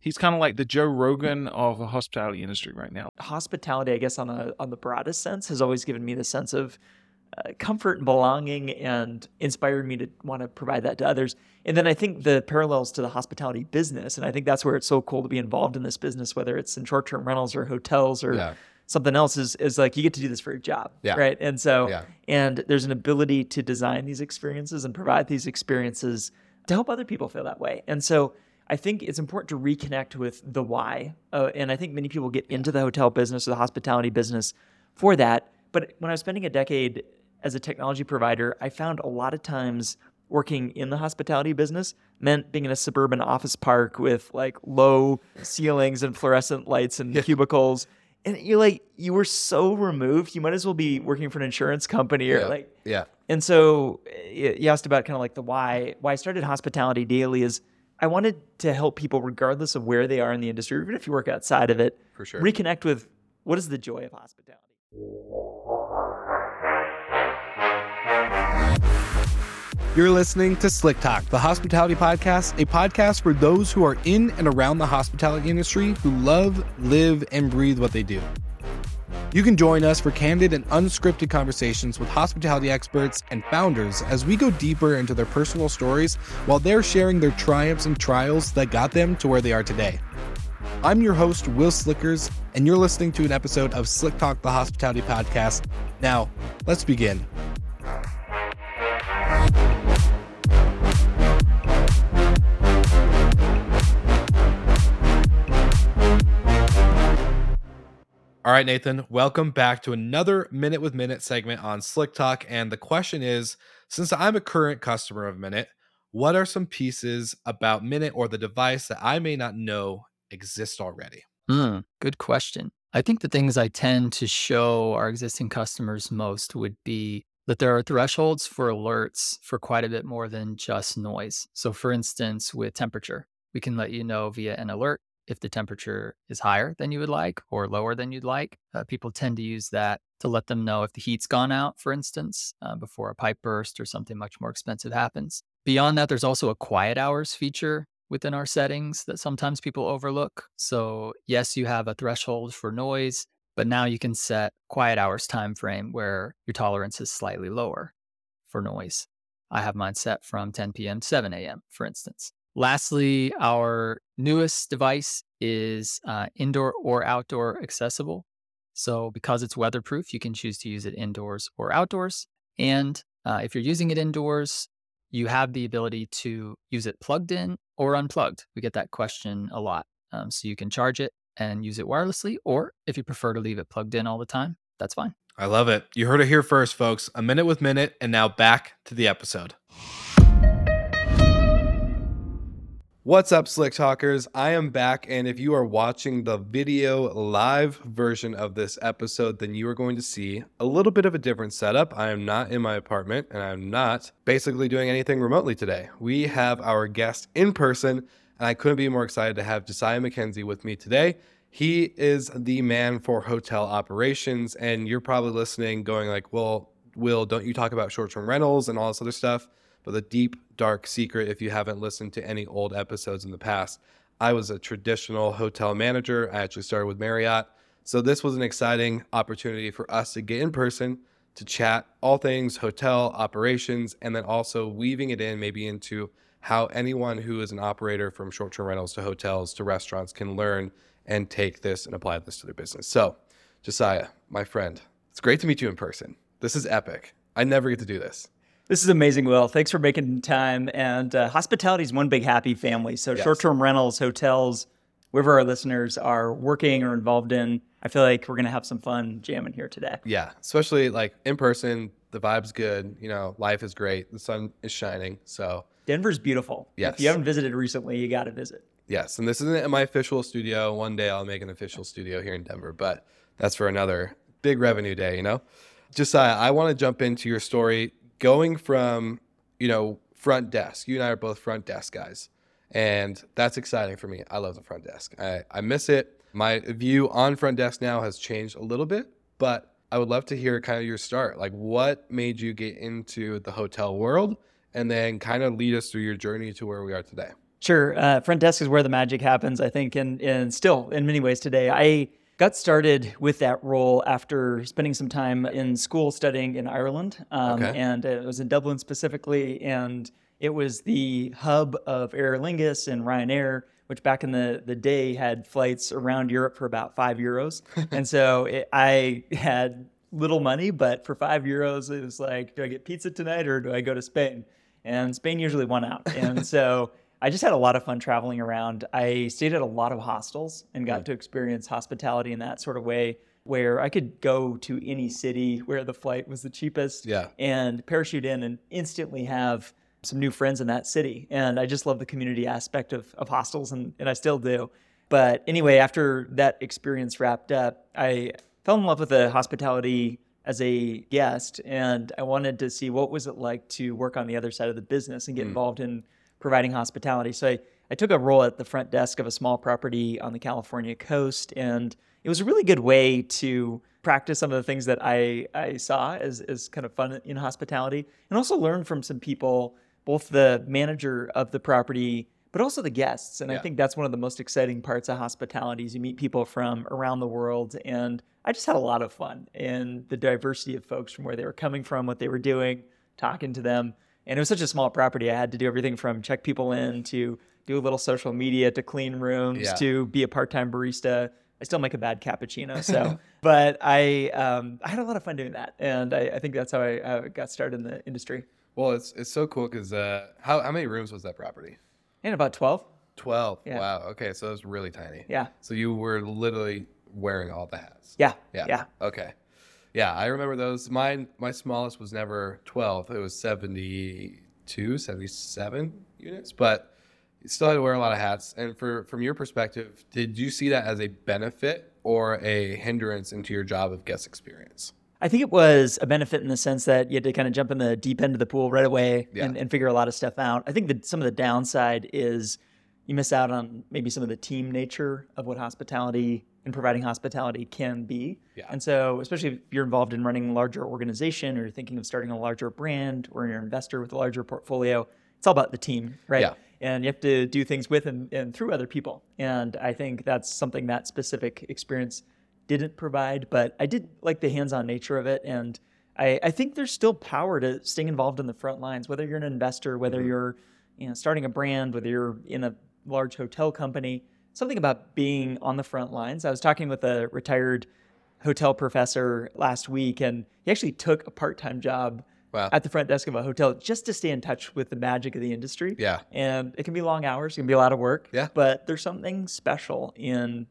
He's kind of like the Joe Rogan of the hospitality industry right now. Hospitality, I guess, on a on the broadest sense, has always given me the sense of uh, comfort and belonging, and inspired me to want to provide that to others. And then I think the parallels to the hospitality business, and I think that's where it's so cool to be involved in this business, whether it's in short term rentals or hotels or Yeah. something else, is is like you get to do this for a job, Yeah. right? And so, Yeah. and there's an ability to design these experiences and provide these experiences to help other people feel that way. And so I think it's important to reconnect with the why. Uh, and I think many people get into the hotel business or the hospitality business for that. But when I was spending a decade as a technology provider, I found a lot of times working in the hospitality business meant being in a suburban office park with like low ceilings and fluorescent lights and cubicles. And you're like, you were so removed. You might as well be working for an insurance company or Yeah. like, Yeah. and so you asked about kind of like the why. Why I started Hospitality Daily is I wanted to help people, regardless of where they are in the industry, even if you work outside of it, For sure. reconnect with what is the joy of hospitality. You're listening to Slick Talk, the hospitality podcast, a podcast for those who are in and around the hospitality industry who love, live, and breathe what they do. You can join us for candid and unscripted conversations with hospitality experts and founders as we go deeper into their personal stories while they're sharing their triumphs and trials that got them to where they are today. I'm your host, Will Slickers, and you're listening to an episode of Slick Talk, the hospitality podcast. Now, let's begin. All right, Nathan, welcome back to another Minute with Minut segment on Slick Talk. And the question is since I'm a current customer of Minut, what are some pieces about Minut or the device that I may not know exist already? Hmm, good question. I think the things I tend to show our existing customers most would be that there are thresholds for alerts for quite a bit more than just noise. So, for instance, with temperature, we can let you know via an alert if the temperature is higher than you would like or lower than you'd like. Uh, people tend to use that to let them know if the heat's gone out, for instance, uh, before a pipe burst or something much more expensive happens. Beyond that, there's also a quiet hours feature within our settings that sometimes people overlook. So, yes, you have a threshold for noise, but now you can set quiet hours time frame where your tolerance is slightly lower for noise. I have mine set from 10 p.m. to 7 a.m., for instance. Lastly, our newest device is uh, indoor or outdoor accessible. So, because it's weatherproof, you can choose to use it indoors or outdoors. And uh, if you're using it indoors, you have the ability to use it plugged in or unplugged. We get that question a lot. Um, so, you can charge it and use it wirelessly, or if you prefer to leave it plugged in all the time, that's fine. I love it. You heard it here first, folks. A minute with Minut, and now back to the episode. What's up, Slick Talkers? I am back, and if you are watching the video live version of this episode, then you are going to see a little bit of a different setup. I am not in my apartment, and I'm not basically doing anything remotely today. We have our guest in person, and I couldn't be more excited to have Josiah Mackenzie with me today. He is the man for hotel operations, and you're probably listening, going like, "Well, Will, don't you talk about short-term rentals and all this other stuff?" But the deep, dark secret, if you haven't listened to any old episodes in the past, I was a traditional hotel manager. I actually started with Marriott. So this was an exciting opportunity for us to get in person, to chat all things hotel operations, and then also weaving it in maybe into how anyone who is an operator from short term rentals to hotels to restaurants can learn and take this and apply this to their business. So, Josiah, my friend, it's great to meet you in person. This is epic. I never get to do this. This is amazing, Will. Thanks for making time. And uh, hospitality is one big happy family. So, Yes. short term rentals, hotels, wherever our listeners are working or involved in, I feel like we're going to have some fun jamming here today. Yeah, especially like in person, the vibe's good. You know, life is great. The sun is shining. So, Denver's beautiful. Yes. If you haven't visited recently, you got to visit. yes. And this isn't my official studio. One day I'll make an official studio here in Denver, but that's for another big revenue day, you know? Josiah, I want to jump into your story going from, you know, front desk. You and I are both front desk guys. And that's exciting for me. I love the front desk. I, I miss it. My view on front desk now has changed a little bit, but I would love to hear kind of your start. Like, what made you get into the hotel world? And then kind of lead us through your journey to where we are today. Sure. Uh, front desk is where the magic happens, I think, and, and still in many ways today. I got started with that role after spending some time in school studying in Ireland. Um, Okay. And it was in Dublin specifically. And it was the hub of Aer Lingus and Ryanair, which back in the, the day had flights around Europe for about five euros. and so it, I had little money, but for five euros, it was like, do I get pizza tonight or do I go to Spain? And Spain usually won out. And so I just had a lot of fun traveling around. I stayed at a lot of hostels and got hmm. to experience hospitality in that sort of way where I could go to any city where the flight was the cheapest Yeah. and parachute in and instantly have some new friends in that city. And I just love the community aspect of, of hostels, and, and I still do. But anyway, after that experience wrapped up, I fell in love with the hospitality as a guest, and I wanted to see what was it like to work on the other side of the business and get hmm. involved in providing hospitality. So I, I took a role at the front desk of a small property on the California coast, and it was a really good way to practice some of the things that I, I saw as, as kind of fun in hospitality and also learn from some people, both the manager of the property, but also the guests. And I think that's one of the most exciting parts of hospitality is you meet people from around the world. And I just had a lot of fun in the diversity of folks from where they were coming from, what they were doing, talking to them. And it was such a small property. I had to do everything from check people in to do a little social media to clean rooms Yeah. to be a part-time barista. I still make a bad cappuccino, so but I um, I had a lot of fun doing that, and I, I think that's how I uh, got started in the industry. Well, it's it's so cool because uh, how how many rooms was that property? In about twelve. Yeah. Wow. Okay, so it was really tiny. yeah, So you were literally wearing all the hats. yeah, Yeah. yeah. Okay. Yeah, I remember those. Mine, my smallest was never 12. It was 72, 77 units, but you still had to wear a lot of hats. And for from your perspective, did you see that as a benefit or a hindrance into your job of guest experience? I think it was a benefit in the sense that you had to kind of jump in the deep end of the pool right away Yeah. and, and figure a lot of stuff out. I think that some of the downside is you miss out on maybe some of the team nature of what hospitality and providing hospitality can be. Yeah. And so, especially if you're involved in running a larger organization or you're thinking of starting a larger brand or you're an investor with a larger portfolio, it's all about the team, right? Yeah. And you have to do things with and, and through other people. And I think that's something that specific experience didn't provide, but I did like the hands-on nature of it. And I, I think there's still power to staying involved in the front lines, whether you're an investor, whether mm-hmm. you're you know starting a brand, whether you're in a large hotel company. Something about being on the front lines. I was talking with a retired hotel professor last week, and he actually took a part-time job Wow. at the front desk of a hotel just to stay in touch with the magic of the industry. Yeah. And it can be long hours, it can be a lot of work. Yeah. But there's something special in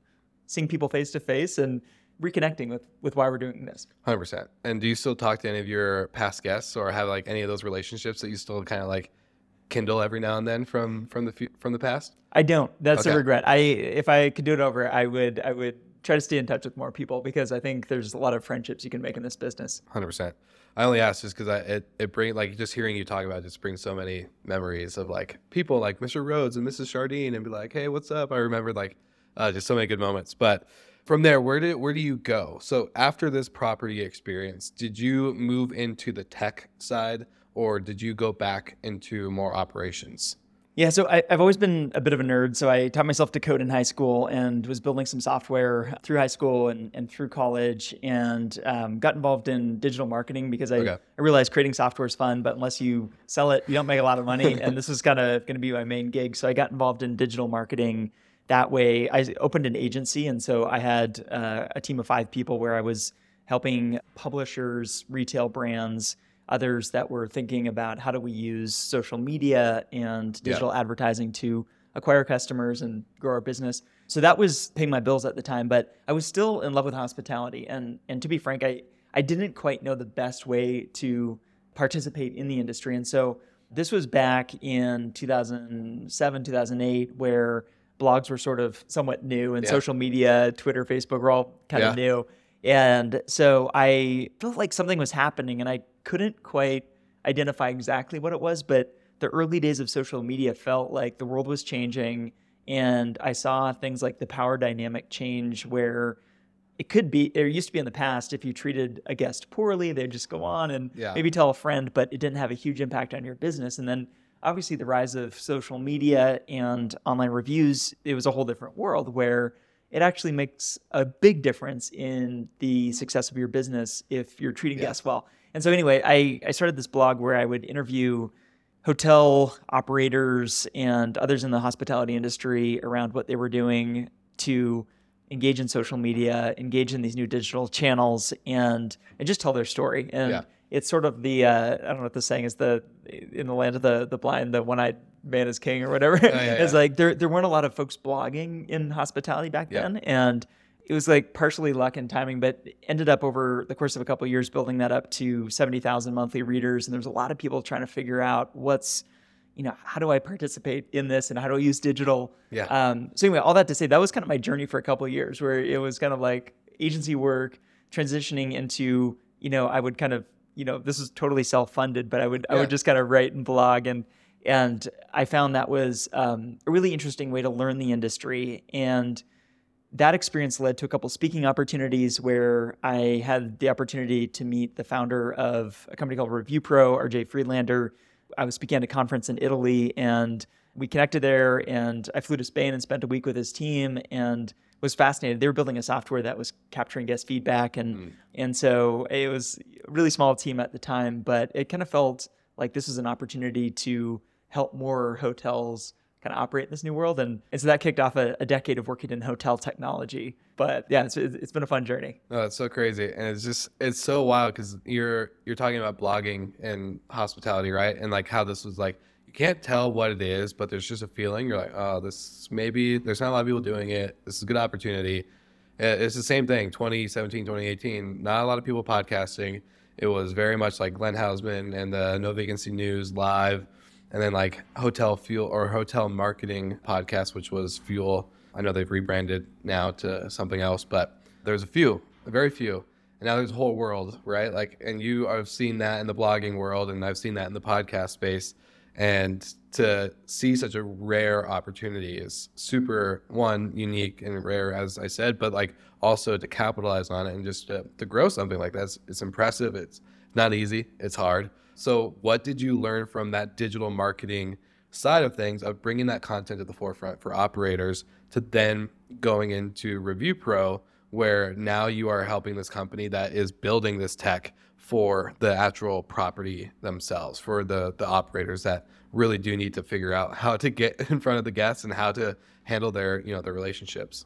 seeing people face to face and reconnecting with with why we're doing this. Hundred percent. And do you still talk to any of your past guests, or have like any of those relationships that you still kind of like kindle every now and then from from the from the past? I don't. That's Okay. a regret. I if I could do it over, I would I would try to stay in touch with more people because I think there's a lot of friendships you can make in this business. Hundred percent. I only asked just because I it, it bring like just hearing you talk about it just brings so many memories of like people like Mr. Rhodes and Mrs. Chardine and be like, hey, what's up? I remembered like uh, just so many good moments. But from there, where did where do you go? So after this property experience, did you move into the tech side or did you go back into more operations? Yeah, so I, I've always been a bit of a nerd. So I taught myself to code in high school and was building some software through high school and, and through college and um, got involved in digital marketing because I, Okay. I realized creating software is fun, but unless you sell it, you don't make a lot of money. and this was kind of going to be my main gig. So I got involved in digital marketing that way. I opened an agency. And so I had uh, a team of five people where I was helping publishers, retail brands, others that were thinking about how do we use social media and Yeah. digital advertising to acquire customers and grow our business. So that was paying my bills at the time, but I was still in love with hospitality. And and to be frank, I I didn't quite know the best way to participate in the industry. And so this was back in 2007, 2008, where blogs were sort of somewhat new and Yeah. social media, Twitter, Facebook were all kind Yeah. of new. And so I felt like something was happening and I couldn't quite identify exactly what it was, but the early days of social media felt like the world was changing. And I saw things like the power dynamic change where it could be, there used to be in the past, if you treated a guest poorly, they'd just go on and Yeah. maybe tell a friend, but it didn't have a huge impact on your business. And then obviously the rise of social media and online reviews, it was a whole different world where it actually makes a big difference in the success of your business if you're treating guests well. And so anyway, I, I started this blog where I would interview hotel operators and others in the hospitality industry around what they were doing to engage in social media, engage in these new digital channels, and and just tell their story. And Yeah. It's sort of the uh, I don't know what the saying is the in the land of the the blind, the one eyed man is king or whatever. yeah, it's yeah. like there there weren't a lot of folks blogging in hospitality back Yeah. then, and it was like partially luck and timing, but ended up over the course of a couple of years building that up to seventy thousand monthly readers, and there's a lot of people trying to figure out what's you know, how do I participate in this and how do I use digital? Yeah. Um, so anyway, all that to say, that was kind of my journey for a couple of years where it was kind of like agency work transitioning into, you know, I would kind of, you know, this is totally self-funded, but I would, I would just kind of write and blog and, and I found that was um, a really interesting way to learn the industry. And that experience led to a couple speaking opportunities where I had the opportunity to meet the founder of a company called ReviewPro, RJ Friedlander. I was speaking at a conference in Italy and we connected there and I flew to Spain and spent a week with his team and was fascinated. They were building a software that was capturing guest feedback and mm. and so it was a really small team at the time, but it kind of felt like this was an opportunity to help more hotels kind of operate in this new world. And, and so that kicked off a, a decade of working in hotel technology. But yeah, it's, it's been a fun journey. Oh, no, it's so crazy, and it's just it's so wild because you're you're talking about blogging and hospitality, right? And like how this was like you can't tell what it is, but there's just a feeling. You're like, oh, this maybe there's not a lot of people doing it. This is a good opportunity. Uh, It's the same thing. 2017, 2018, not a lot of people podcasting. It was very much like Glenn Haussman and the No Vacancy News live, and then like Hotel Fuel or Hotel Marketing podcast, which was Fuel. I know they've rebranded now to something else, but there's a few, very few. And now there's a whole world, right? Like, and you have seen that in the blogging world, and I've seen that in the podcast space. And to see such a rare opportunity is super, one, unique and rare, as I said, but like also to capitalize on it and just to, to grow something like that. It's, it's impressive. It's not easy, it's hard. So, what did you learn from that digital marketing side of things of bringing that content to the forefront for operators to then going into ReviewPro, where now you are helping this company that is building this tech for the actual property themselves, for the the operators that really do need to figure out how to get in front of the guests and how to handle their you know their relationships.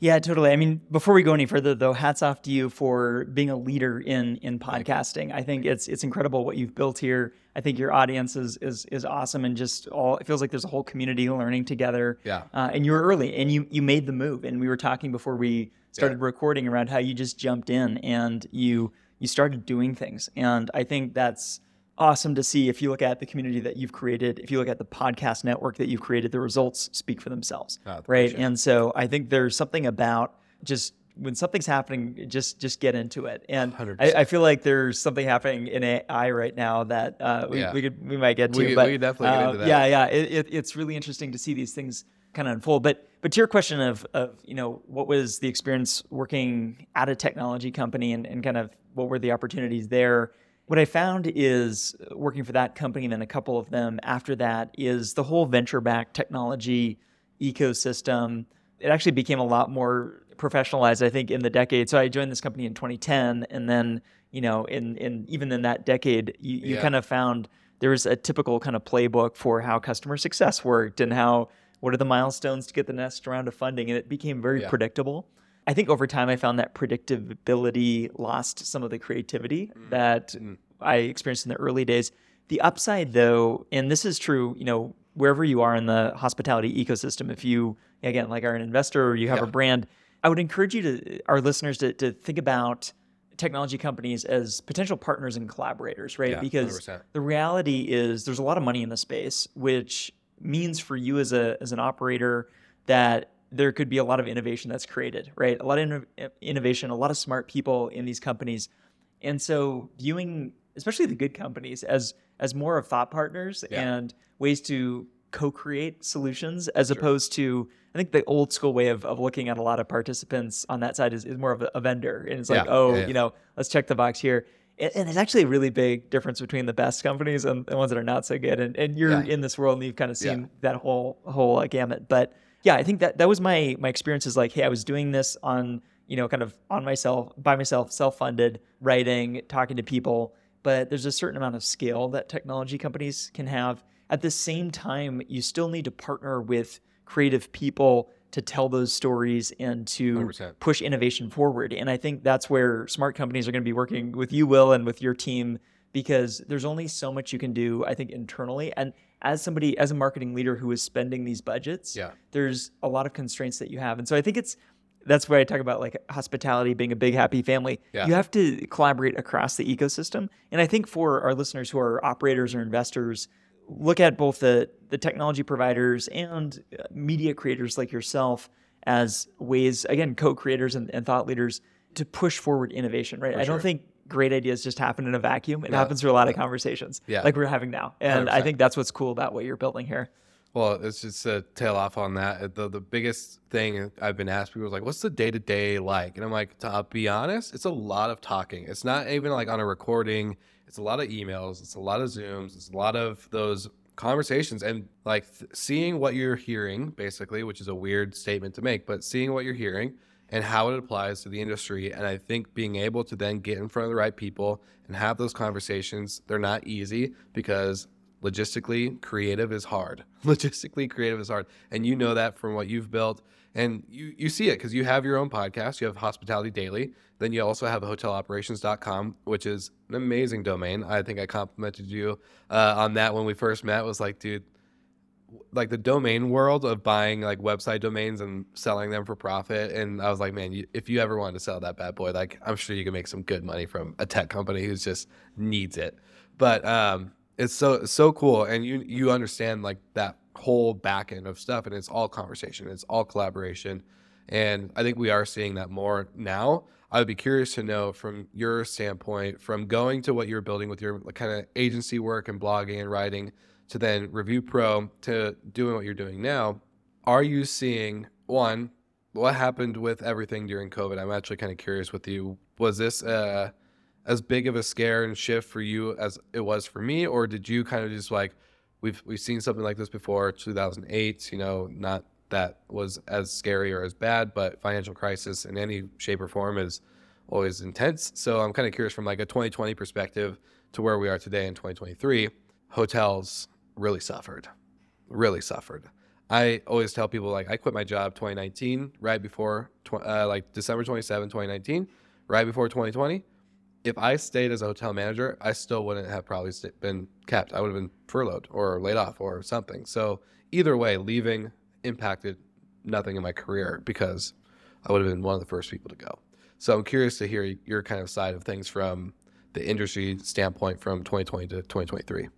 Yeah, totally. I mean, before we go any further, though, hats off to you for being a leader in in podcasting. I think it's it's incredible what you've built here. I think your audience is is is awesome, and just all it feels like there's a whole community learning together. Yeah. Uh, and you were early, and you you made the move. And we were talking before we started recording around how you just jumped in and you you started doing things. And I think that's awesome to see if you look at the community that you've created if you look at the podcast network that you've created the results speak for themselves Ah, right and so i think there's something about just when something's happening just just get into it and I, I feel like there's something happening in ai right now that uh, we, Yeah. we could we might get to We but we definitely get uh, into that. yeah yeah it, it, it's really interesting to see these things kind of unfold but but to your question of of you know what was the experience working at a technology company and, and kind of what were the opportunities there what I found is uh, working for that company and then a couple of them after that is the whole venture backed technology ecosystem. It actually became a lot more professionalized, I think, in the decade. So I joined this company in 2010, and then you know, in in even in that decade, you, you Yeah. kind of found there was a typical kind of playbook for how customer success worked and how what are the milestones to get the next round of funding, and it became very Yeah. predictable. I think over time I found that predictability lost some of the creativity that I experienced in the early days. The upside though, and this is true, you know, wherever you are in the hospitality ecosystem, if you again like are an investor or you have Yeah. a brand, I would encourage you to our listeners to, to think about technology companies as potential partners and collaborators, right? Yeah, because 100%. the reality is there's a lot of money in the space, which means for you as a as an operator that there could be a lot of innovation that's created, right? A lot of inno- innovation, a lot of smart people in these companies, and so viewing especially the good companies as as more of thought partners Yeah. and ways to co-create solutions as opposed to I think the old school way of, of looking at a lot of participants on that side is, is more of a, a vendor and it's like oh yeah, yeah. you know let's check the box here and, and it's actually a really big difference between the best companies and the ones that are not so good. And and you're Yeah. in this world and you've kind of seen Yeah. that whole whole uh, gamut. But yeah, I think that that was my my experience is like, hey, I was doing this on you know kind of on myself by myself, self funded, writing, talking to people. But there's a certain amount of scale that technology companies can have. At the same time, you still need to partner with creative people to tell those stories and to 100%. push innovation forward. And I think that's where smart companies are going to be working with you, Will, and with your team, because there's only so much you can do, I think, internally. And as somebody, as a marketing leader who is spending these budgets, Yeah. there's a lot of constraints that you have. And so I think it's that's where I talk about like hospitality being a big happy family. Yeah. You have to collaborate across the ecosystem. And I think for our listeners who are operators or investors, look at both the the technology providers and uh, media creators like yourself as ways again co-creators and, and thought leaders to push forward innovation right i sure. don't think great ideas just happen in a vacuum it Yeah. happens through a lot of conversations Yeah. like we're having now and i 100%. think that's what's cool about what you're building here Well, it's just to tail off on that. Uh, the the biggest thing I've been asked people is like, "What's the day to day like?" And I'm like, to be honest, it's a lot of talking. It's not even like on a recording. It's a lot of emails. It's a lot of zooms. It's a lot of those conversations and like th- seeing what you're hearing, basically, which is a weird statement to make, but seeing what you're hearing and how it applies to the industry. And I think being able to then get in front of the right people and have those conversations, they're not easy because logistically creative is hard. Logistically creative is hard. And you know that from what you've built. And you you see it because you have your own podcast you have hospitality daily then you also have hoteloperations.com which is an amazing domain. I think i complimented you uh, on that when we first met. Was like dude like the domain world of buying like website domains and selling them for profit and i was like man you, if you ever wanted to sell that bad boy like i'm sure you can make some good money from a tech company who just needs it. But um it's so so cool and you you understand like that whole back end of stuff and it's all conversation it's all collaboration and i think we are seeing that more now. I would be curious to know from your standpoint from going to what you're building with your kind of agency work and blogging and writing to then ReviewPro to doing what you're doing now. Are you seeing one what happened with everything during covid? I'm actually kind of curious with you. Was this uh as big of a scare and shift for you as it was for me or did you kind of just like we've we've seen something like this before 2008 you know not that was as scary or as bad but financial crisis in any shape or form is always intense. So i'm kind of curious from like a 2020 perspective to where we are today in 2023 hotels really suffered really suffered i always tell people like i quit my job 2019 right before tw- uh, like december 27 2019 right before 2020 if I stayed as a hotel manager, I still wouldn't have probably st- been kept. I would have been furloughed or laid off or something. So either way, leaving impacted nothing in my career because I would have been one of the first people to go. So I'm curious to hear your kind of side of things from the industry standpoint from 2020 to 2023.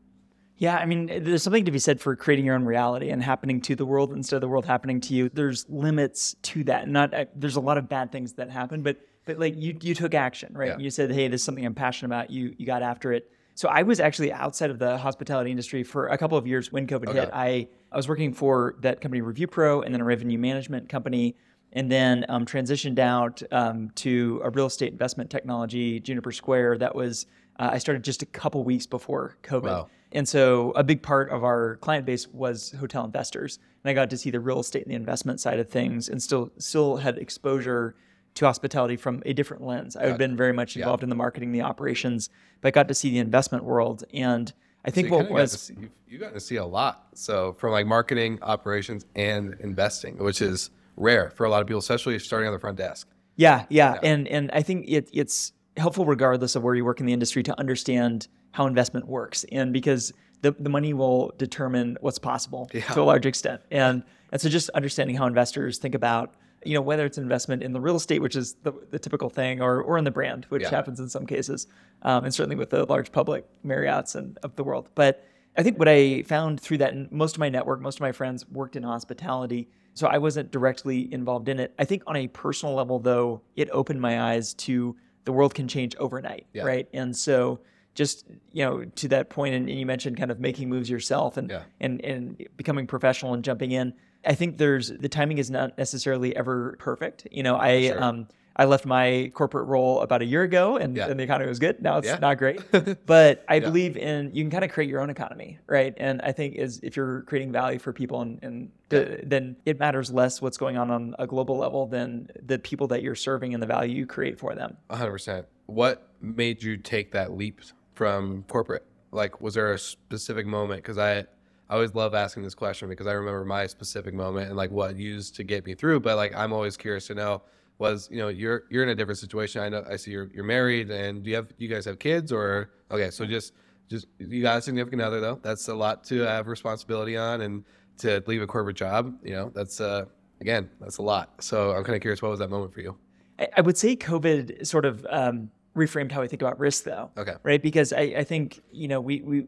Yeah, I mean, there's something to be said for creating your own reality and happening to the world instead of the world happening to you. There's limits to that. Not uh, there's a lot of bad things that happen, but but like you you took action, right? Yeah. You said, "Hey, this is something I'm passionate about." You you got after it. So I was actually outside of the hospitality industry for a couple of years when COVID hit. I I was working for that company ReviewPro and then a revenue management company and then um, transitioned out um, to a real estate investment technology, Juniper Square. That was uh, I started just a couple weeks before COVID. Wow. And so a big part of our client base was hotel investors. And I got to see the real estate and the investment side of things and still still had exposure to hospitality from a different lens. I had been very much Yeah. involved in the marketing, the operations, but I got to see the investment world. And I think you what kinda got to was see, you, you got to see a lot. So from like marketing, operations, and investing, which is rare for a lot of people, especially starting on the front desk. Yeah, yeah, and and I think it, it's helpful regardless of where you work in the industry to understand how investment works, and because the the money will determine what's possible Yeah. to a large extent, and and so just understanding how investors think about you know whether it's investment in the real estate, which is the, the typical thing, or or in the brand, which Yeah. happens in some cases, um, and certainly with the large public Marriotts and of the world, but. I think what I found through that, and most of my network, most of my friends worked in hospitality. So I wasn't directly involved in it. I think on a personal level, though, it opened my eyes to the world can change overnight, Yeah. right? And so just you know to that point, and, and you mentioned kind of making moves yourself and Yeah. and and becoming professional and jumping in. I think there's the timing is not necessarily ever perfect. You know, I Sure. um I left my corporate role about a year ago and, Yeah. and the economy was good. Now it's Yeah. not great. But I Yeah. believe in you can kind of create your own economy, right? And I think is if you're creating value for people and, and the, then it matters less what's going on on a global level than the people that you're serving and the value you create for them. 100%. What made you take that leap from corporate? Like, was there a specific moment? Because I, I always love asking this question because I remember my specific moment and like what used to get me through. But like, I'm always curious to know was you know you're you're in a different situation. I know I see you're you're married and do you have you guys have kids or okay? So just just you got a significant other though. That's a lot to have responsibility on and to leave a corporate job. You know that's uh again that's a lot. So I'm kind of curious what was that moment for you? I, I would say COVID sort of um, reframed how I think about risk, though. Okay. Right, because I, I think you know we we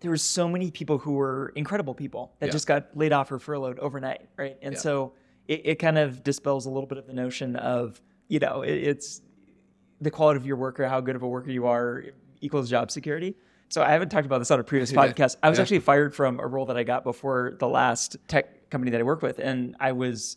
there were so many people who were incredible people that Yeah. just got laid off or furloughed overnight, right? And Yeah. so it, it kind of dispels a little bit of the notion of you know it, it's the quality of your worker, how good of a worker you are equals job security. So I haven't talked about this on a previous Yeah. podcast. I was actually fired from a role that I got before the last tech company that I worked with, and I was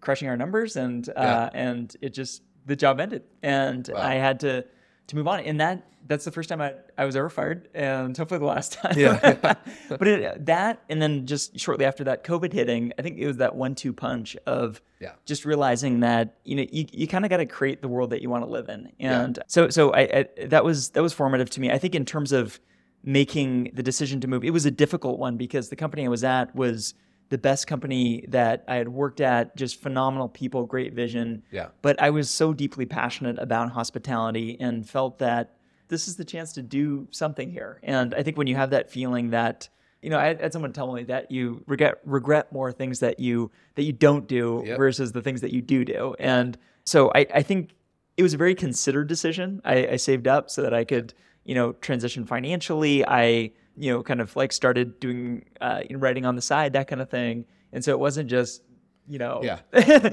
crushing our numbers, and uh, and it just the job ended, and Wow. I had to to move on. And that that's the first time I, I was ever fired, and hopefully the last time. Yeah. but it, that, and then just shortly after that, COVID hitting, I think it was that one-two punch of Yeah. just realizing that you know you, you kind of got to create the world that you want to live in and so so I, I that was that was formative to me i think in terms of making the decision to move it was a difficult one because the company i was at was the best company that i had worked at just phenomenal people great vision Yeah. but i was so deeply passionate about hospitality and felt that this is the chance to do something here and i think when you have that feeling that you know, I had someone tell me that you regret regret more things that you that you don't do Yep. versus the things that you do do. And so I, I think it was a very considered decision. I, I saved up so that I could, you know, transition financially. I, you know, kind of like started doing uh, writing on the side, that kind of thing. And so it wasn't just, you know, Yeah.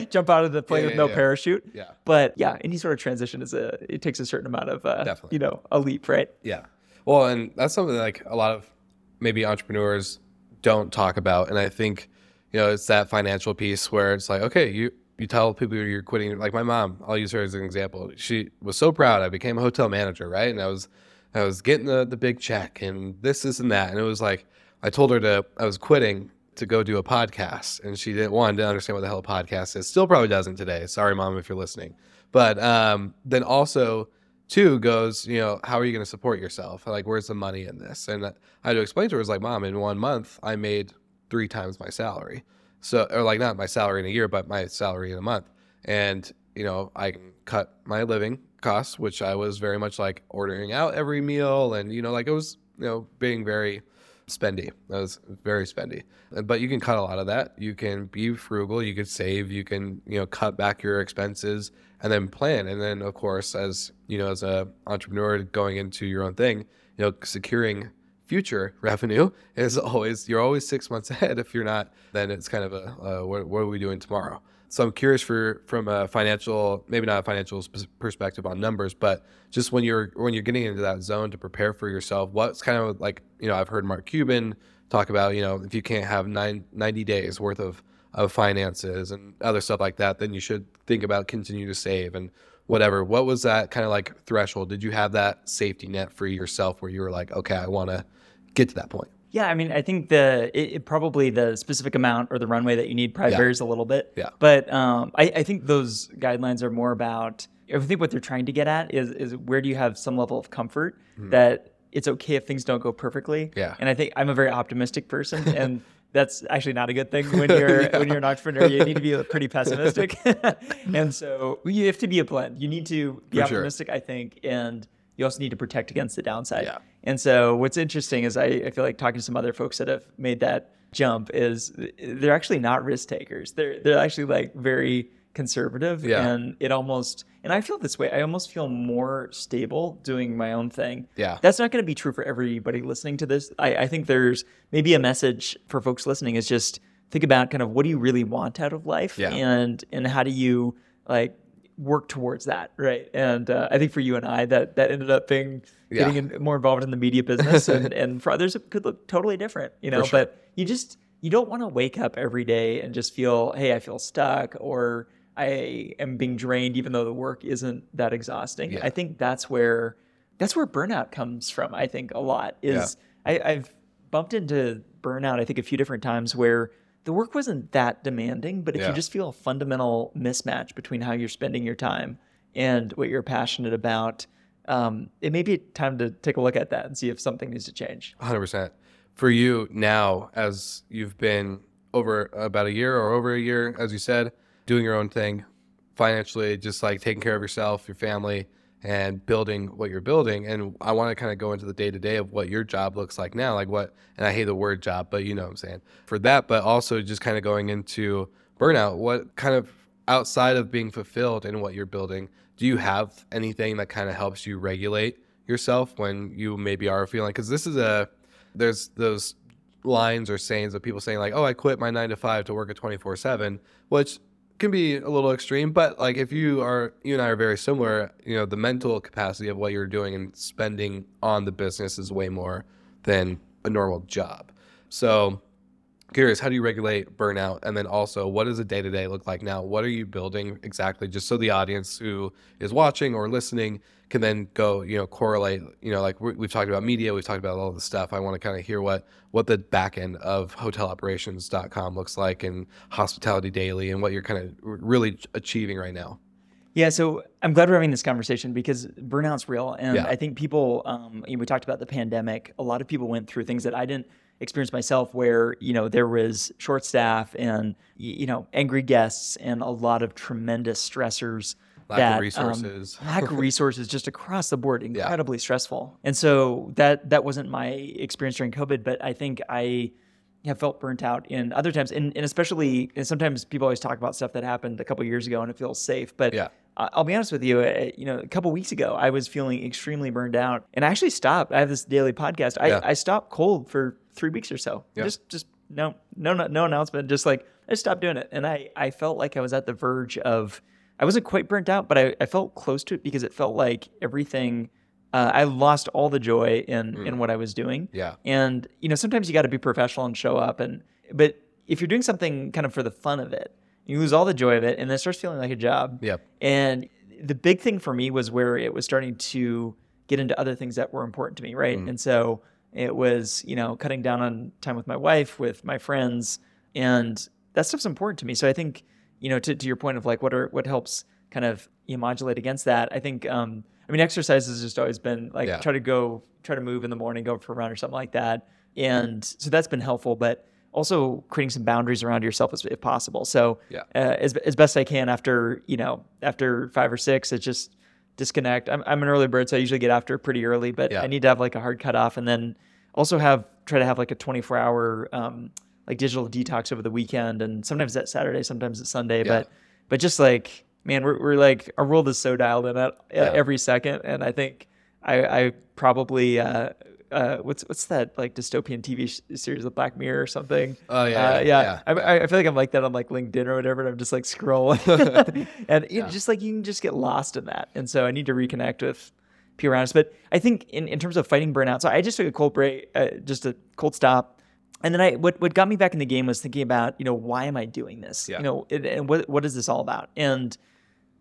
jump out of the plane Yeah, with yeah, no yeah. parachute. Yeah. But yeah, any sort of transition is a it takes a certain amount of uh, Definitely. you know a leap, right? Yeah. Well, and that's something like a lot of maybe entrepreneurs don't talk about. And I think, you know, it's that financial piece where it's like, okay, you you tell people you're quitting. Like my mom, I'll use her as an example. She was so proud. I became a hotel manager, right? And I was I was getting the the big check and this, this, and that. And it was like I told her to I was quitting to go do a podcast, and she didn't one didn't understand what the hell a podcast is. Still probably doesn't today. Sorry, mom, if you're listening. But um, then also two goes, you know, how are you going to support yourself? Like, where's the money in this? And I had to explain to her, I was like, mom, in one month, I made three times my salary. So, or like not my salary in a year, but my salary in a month. And, you know, I can cut my living costs, which I was very much like ordering out every meal. And, you know, like it was, you know, being very spendy. I was very spendy. But you can cut a lot of that. You can be frugal. You could save. You can, you know, cut back your expenses and then plan. And then, of course, as you know, as a entrepreneur going into your own thing, you know, securing future revenue is always you're always six months ahead. If you're not, then it's kind of a uh, what, what are we doing tomorrow? So I'm curious for from a financial, maybe not a financial sp- perspective on numbers, but just when you're when you're getting into that zone to prepare for yourself, what's kind of like you know I've heard Mark Cuban talk about you know if you can't have nine, 90 days worth of of finances and other stuff like that, then you should think about continue to save and whatever. What was that kind of like threshold? Did you have that safety net for yourself where you were like, okay, I want to get to that point? Yeah, I mean, I think the it, it probably the specific amount or the runway that you need probably Yeah. varies a little bit. Yeah. But um, I, I think those guidelines are more about. I think what they're trying to get at is is where do you have some level of comfort that it's okay if things don't go perfectly. Yeah. And I think I'm a very optimistic person, and that's actually not a good thing when you're when you're an entrepreneur. You need to be pretty pessimistic, and so you have to be a blend. You need to be For sure. optimistic, I think, and you also need to protect against the downside. Yeah. And so what's interesting is I, I feel like talking to some other folks that have made that jump is they're actually not risk takers. They're they're actually like very conservative Yeah. and it almost and I feel this way. I almost feel more stable doing my own thing. Yeah. That's not going to be true for everybody listening to this. I, I think there's maybe a message for folks listening is just think about kind of what do you really want out of life Yeah. and and how do you like work towards that right and uh, i think for you and i that that ended up being Yeah. getting in, more involved in the media business and, and for others it could look totally different you know sure. but you just you don't want to wake up every day and just feel hey i feel stuck or I am being drained even though the work isn't that exhausting. Yeah. I think that's where that's where burnout comes from. I think a lot is I, I've bumped into burnout. I think a few different times where the work wasn't that demanding, but if Yeah. you just feel a fundamental mismatch between how you're spending your time and what you're passionate about, um, it may be time to take a look at that and see if something needs to change. 100%. For you now, as you've been over about a year or over a year, as you said, doing your own thing financially, just like taking care of yourself, your family, and building what you're building. And I want to kind of go into the day to day of what your job looks like now. Like what, and I hate the word job, but you know what I'm saying for that, but also just kind of going into burnout. What kind of outside of being fulfilled in what you're building, do you have anything that kind of helps you regulate yourself when you maybe are feeling? Because this is a, there's those lines or sayings of people saying like, "Oh, I quit my nine to five to work at twenty four 7 which can be a little extreme. But like, if you are, you and I are very similar. You know, the mental capacity of what you're doing and spending on the business is way more than a normal job. So, curious, how do you regulate burnout? And then also, what does a day to day look like now? What are you building exactly? Just so the audience who is watching or listening can then go, you know, correlate. You know, like we- we've talked about media, we've talked about all this stuff. I want to kind of hear what what the back end of hoteloperations.com looks like and hospitality daily and what you're kind of really achieving right now. Yeah, so I'm glad we're having this conversation because burnout's real, and Yeah. I think people. Um, you know, we talked about the pandemic. A lot of people went through things that I didn't experience myself, where you know there was short staff and you know angry guests and a lot of tremendous stressors. Lack that, of um, resources. lack of resources, just across the board, incredibly stressful. And so that that wasn't my experience during COVID, but I think I have felt burnt out in other times, and, and especially and sometimes people always talk about stuff that happened a couple years ago and it feels safe, but Yeah. I'll be honest with you. uh, You know, a couple weeks ago, I was feeling extremely burned out, and I actually stopped. I have this daily podcast. I, Yeah. I stopped cold for three weeks or so. Yeah. Just, just no, no, no, no announcement. Just like I stopped doing it, and I, I felt like I was at the verge of. I wasn't quite burnt out, but I, I felt close to it because it felt like everything. Uh, I lost all the joy in Mm. in what I was doing. Yeah. And you know, sometimes you got to be professional and show up. And but if you're doing something kind of for the fun of it, you lose all the joy of it, and then it starts feeling like a job. Yep. And the big thing for me was where it was starting to get into other things that were important to me, right? Mm. And so it was, you know, cutting down on time with my wife, with my friends, and that stuff's important to me. So I think, you know, to, to your point of like what are what helps kind of you know, modulate against that, I think um I mean exercise has just always been like Yeah. try to go try to move in the morning, go for a run or something like that. And so that's been helpful, but also creating some boundaries around yourself as, if possible. So Yeah. uh, as, as best I can after, you know, after five or six, it's just disconnect. I'm, I'm an early bird, so I usually get after pretty early, but Yeah. I need to have like a hard cutoff and then also have, try to have like a 24 hour, um, like digital detox over the weekend. And sometimes that's Saturday, sometimes it's Sunday, but, but just like, man, we're, we're like, our world is so dialed in at, uh, Yeah. every second. And I think I, I probably, uh, uh, what's what's that like dystopian TV sh- series, The Black Mirror or something? Oh, yeah, uh, yeah, yeah. I, I feel like I'm like that on like LinkedIn or whatever, and I'm just like scrolling, and Yeah. just like you can just get lost in that. And so I need to reconnect with people around us. But I think in, in terms of fighting burnout, so I just took a cold break, uh, just a cold stop, and then I what what got me back in the game was thinking about you know why am I doing this? Yeah. You know, and, and what what is this all about? And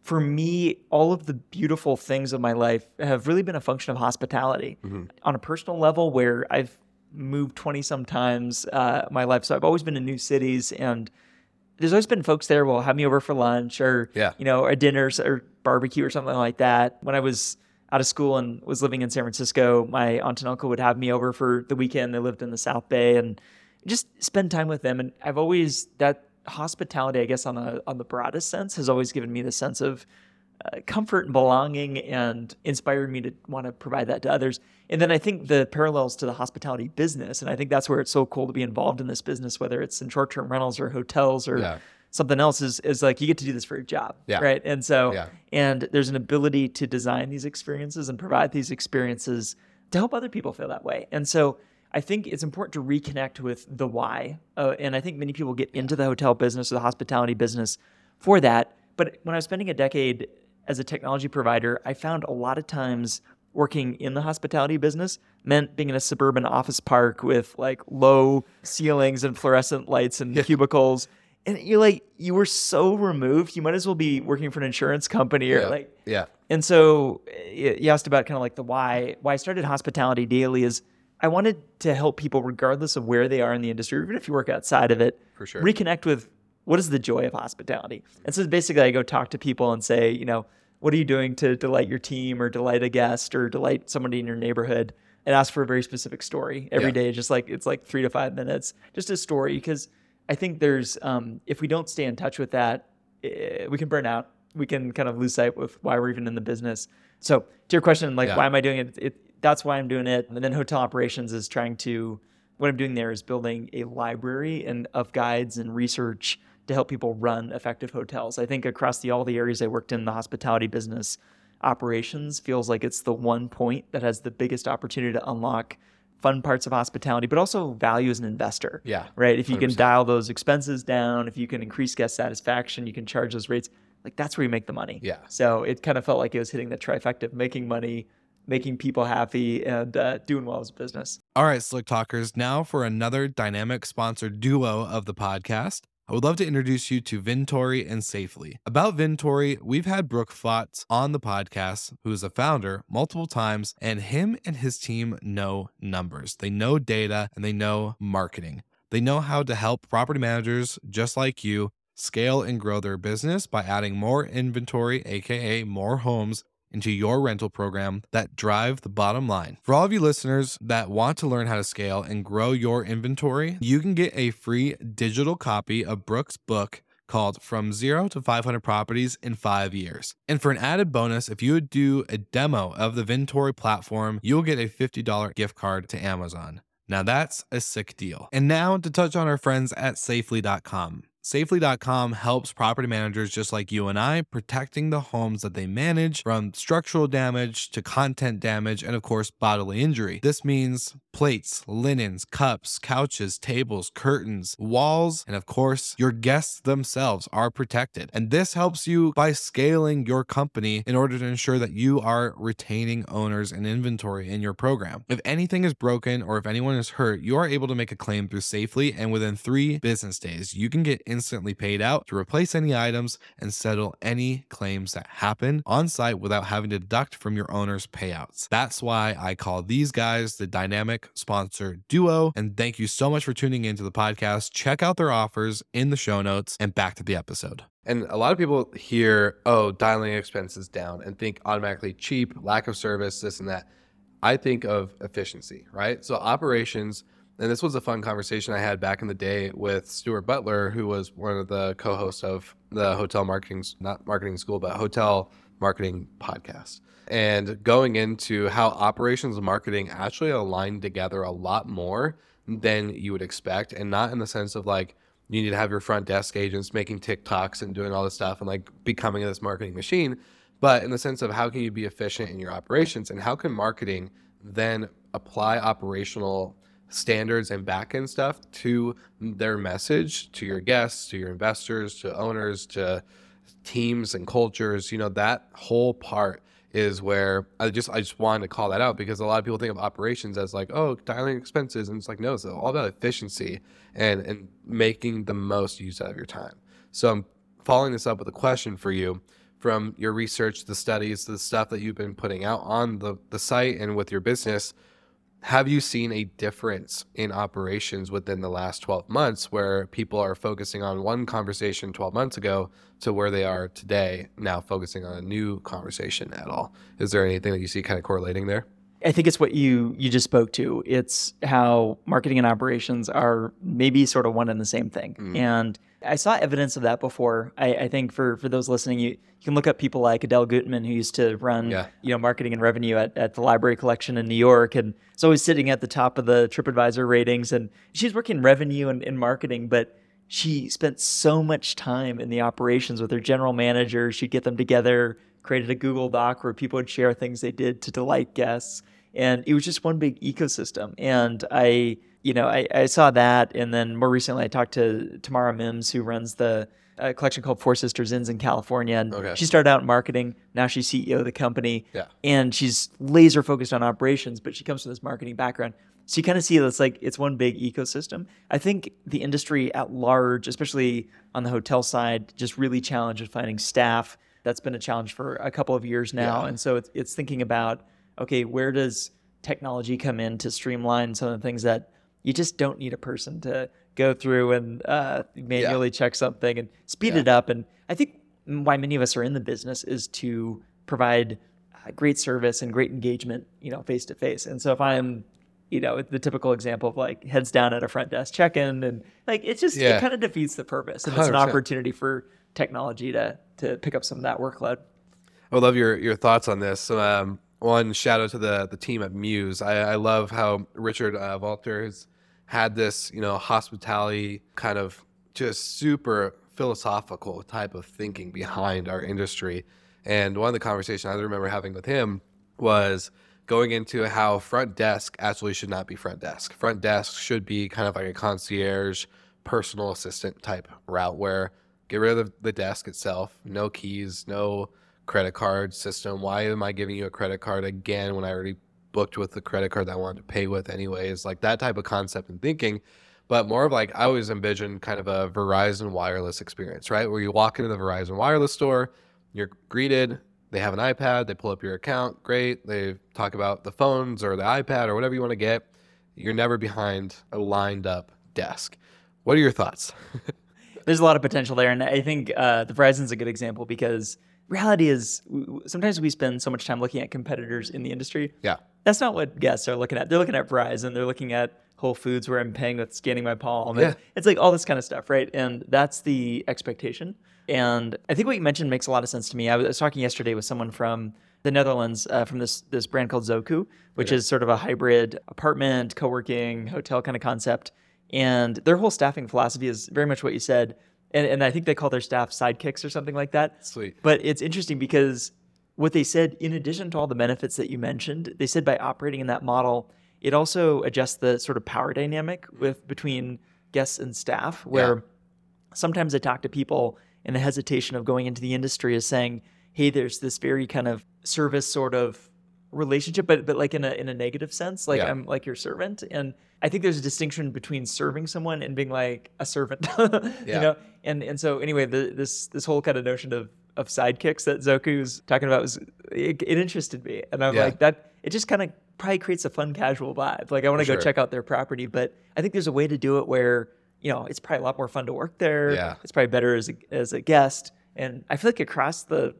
for me, all of the beautiful things of my life have really been a function of hospitality Mm-hmm. on a personal level, where I've moved 20 sometimes uh, my life. So I've always been in new cities and there's always been folks there will have me over for lunch or, Yeah. you know, a dinner or barbecue or something like that. When I was out of school and was living in San Francisco, my aunt and uncle would have me over for the weekend. They lived in the South Bay and just spend time with them. And I've always, that hospitality, I guess, on the, on the broadest sense, has always given me the sense of uh, comfort and belonging and inspired me to want to provide that to others. And then I think the parallels to the hospitality business, and I think that's where it's so cool to be involved in this business, whether it's in short term rentals or hotels or Yeah. something else, is, is like you get to do this for a job. Yeah. Right. And so, Yeah. and there's an ability to design these experiences and provide these experiences to help other people feel that way. And so, I think it's important to reconnect with the why. Uh, and I think many people get into the hotel business or the hospitality business for that. But when I was spending a decade as a technology provider, I found a lot of times working in the hospitality business meant being in a suburban office park with like low ceilings and fluorescent lights and cubicles. and you're like you were so removed. You might as well be working for an insurance company or Yeah. like Yeah. and so you asked about kind of like the why. Why I started Hospitality Daily is I wanted to help people, regardless of where they are in the industry, even if you work outside of it, For sure. reconnect with what is the joy of hospitality. And so basically, I go talk to people and say, you know, what are you doing to delight your team or delight a guest or delight somebody in your neighborhood? And ask for a very specific story every Yeah. day, just like it's like three to five minutes, just a story. Because I think there's, um, if we don't stay in touch with that, eh, we can burn out. We can kind of lose sight with why we're even in the business. So to your question, like Yeah. why am I doing it? it? That's why I'm doing it. And then hotel operations is trying to. What I'm doing there is building a library and of guides and research to help people run effective hotels. I think across the all the areas I worked in the hospitality business, operations feels like it's the one point that has the biggest opportunity to unlock fun parts of hospitality, but also value as an investor Yeah. right? If you can 100%. dial those expenses down, if you can increase guest satisfaction, you can charge those rates. Like that's where you make the money. Yeah. So it kind of felt like it was hitting the trifecta of making money, making people happy, and uh, doing well as a business. All right, Slick Talkers, now for another dynamic sponsored duo of the podcast. I would love to introduce you to Vintory and Safely. About Vintory, we've had Brooke Flotz on the podcast, who is a founder, multiple times, and him and his team know numbers. They know data and they know marketing. They know how to help property managers just like you scale and grow their business by adding more inventory, aka more homes, into your rental program that drive the bottom line. For all of you listeners that want to learn how to scale and grow your inventory, you can get a free digital copy of Brooke's book called From Zero to 500 Properties in Five Years. And for an added bonus, if you would do a demo of the Vintory platform, you'll get a $50 gift card to Amazon. Now that's a sick deal. And now to touch on our friends at safely.com. Safely.com helps property managers just like you and I protecting the homes that they manage from structural damage to content damage and, of course, bodily injury. This means plates, linens, cups, couches, tables, curtains, walls, and, of course, your guests themselves are protected. And this helps you by scaling your company in order to ensure that you are retaining owners and inventory in your program. If anything is broken or if anyone is hurt, you are able to make a claim through Safely, and within three business days, you can get instantly paid out to replace any items and settle any claims that happen on site without having to deduct from your owner's payouts. That's why I call these guys the dynamic sponsor duo. And thank you so much for tuning into the podcast. Check out their offers in the show notes and back to the episode. And a lot of people hear, oh, dialing expenses down and think automatically cheap, lack of service, this and that. I think of efficiency, right? So operations, and this was a fun conversation I had back in the day with Stuart Butler, who was one of the co-hosts of the hotel marketing, not marketing school, but hotel marketing podcast. And going into how operations and marketing actually align together a lot more than you would expect, and not in the sense of like you need to have your front desk agents making TikToks and doing all this stuff and like becoming this marketing machine, but in the sense of how can you be efficient in your operations and how can marketing then apply operational standards and back end stuff to their message to your guests, to your investors, to owners, to teams and cultures, you know, that whole part is where I just I just wanted to call that out because a lot of people think of operations as like, oh, dialing expenses. And it's like, no, it's all about efficiency and and making the most use out of your time. So I'm following this up with a question for you from your research, the studies, the stuff that you've been putting out on the, the site and with your business. Have you seen a difference in operations within the last 12 months where people are focusing on one conversation 12 months ago to where they are today, now focusing on a new conversation at all? Is there anything that you see kind of correlating there? I think it's what you you just spoke to. It's how marketing and operations are maybe sort of one and the same thing. Mm. And I saw evidence of that before. I, I think for for those listening, you, you can look up people like Adele Gutman, who used to run Yeah. you know marketing and revenue at, at the Library Collection in New York, and is always sitting at the top of the TripAdvisor ratings. And she's working revenue and, and marketing, but she spent so much time in the operations with her general manager. She'd get them together, created a Google Doc where people would share things they did to delight guests. And it was just one big ecosystem. And I, you know, I, I saw that. And then more recently, I talked to Tamara Mims, who runs the uh, collection called Four Sisters Inns in California. And Okay. she started out in marketing. Now she's CEO of the company Yeah. and she's laser focused on operations, but she comes from this marketing background. So you kind of see it's like it's one big ecosystem. I think the industry at large, especially on the hotel side, just really challenged with finding staff. That's been a challenge for a couple of years now, Yeah. and so it's it's thinking about okay, where does technology come in to streamline some of the things that you just don't need a person to go through and uh, manually check something and speed Yeah. it up. And I think why many of us are in the business is to provide uh, great service and great engagement, you know, face to face. And so if I'm, you know, the typical example of like heads down at a front desk check-in, and like it just Yeah. it kind of defeats the purpose, and it's an opportunity for technology to to pick up some of that workload. I would love your your thoughts on this. Um, one shout out to the the team at Muse. I, I love how Richard uh, Walter has had this, you know, hospitality kind of just super philosophical type of thinking behind our industry. And one of the conversations I remember having with him was going into how front desk actually should not be front desk. Front desk should be kind of like a concierge, personal assistant type route where get rid of the desk itself, no keys, no credit card system. Why am I giving you a credit card again when I already booked with the credit card that I wanted to pay with anyways? Like that type of concept and thinking. But more of like I always envisioned kind of a Verizon wireless experience, right? Where you walk into the Verizon wireless store, you're greeted, they have an iPad, they pull up your account, great. They talk about the phones or the iPad or whatever you want to get. You're never behind a lined up desk. What are your thoughts? there's a lot of potential there, and I think uh, the Verizon's a good example because reality is sometimes we spend so much time looking at competitors in the industry. Yeah. That's not what guests are looking at. They're looking at Verizon. They're looking at Whole Foods, where I'm paying with scanning my palm. Yeah. It's like all this kind of stuff, right? And that's the expectation. And I think what you mentioned makes a lot of sense to me. I was talking yesterday with someone from the Netherlands, uh, from this this brand called Zoku, which is sort of a hybrid apartment, co-working, hotel kind of concept. And their whole staffing philosophy is very much what you said. And, and I think they call their staff sidekicks or something like that. Sweet. But it's interesting because what they said, in addition to all the benefits that you mentioned, they said by operating in that model, it also adjusts the sort of power dynamic with between guests and staff, where sometimes I talk to people and the hesitation of going into the industry is saying, hey, there's this very kind of service sort of relationship, but but like in a in a negative sense, like Yeah. I'm like your servant. And I think there's a distinction between serving someone and being like a servant. Yeah. You know? And and so anyway, the, this this whole kind of notion of of sidekicks that Zoku's talking about was it, it interested me. And I'm Yeah. like that it just kind of probably creates a fun casual vibe. Like I want to go sure. check out their property, but I think there's a way to do it where, you know, it's probably a lot more fun to work there. Yeah. It's probably better as a, as a guest. And I feel like across the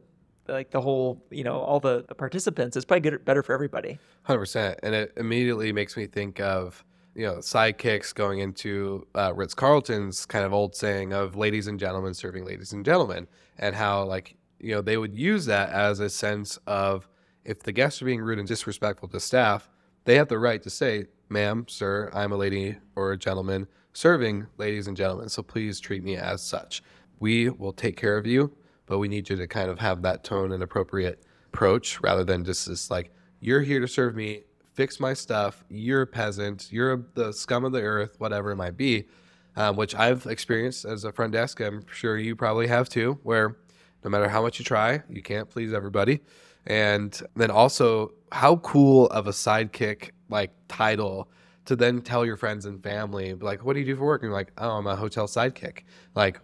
like the whole, you know, all the, the participants, it's probably good better for everybody. Hundred percent, and it immediately makes me think of you know sidekicks going into uh, Ritz Carlton's kind of old saying of "ladies and gentlemen serving ladies and gentlemen," and how like you know they would use that as a sense of if the guests are being rude and disrespectful to staff, they have the right to say, "Ma'am, sir, I'm a lady or a gentleman serving ladies and gentlemen, so please treat me as such. We will take care of you, but we need you to kind of have that tone and appropriate approach rather than just this like." you're here to serve me, fix my stuff. You're a peasant. You're the scum of the earth, whatever it might be, um, which I've experienced as a front desk. I'm sure you probably have too, where no matter how much you try, you can't please everybody. And then also, how cool of a sidekick like title to then tell your friends and family, like, what do you do for work? And you're like, oh, I'm a hotel sidekick. Like,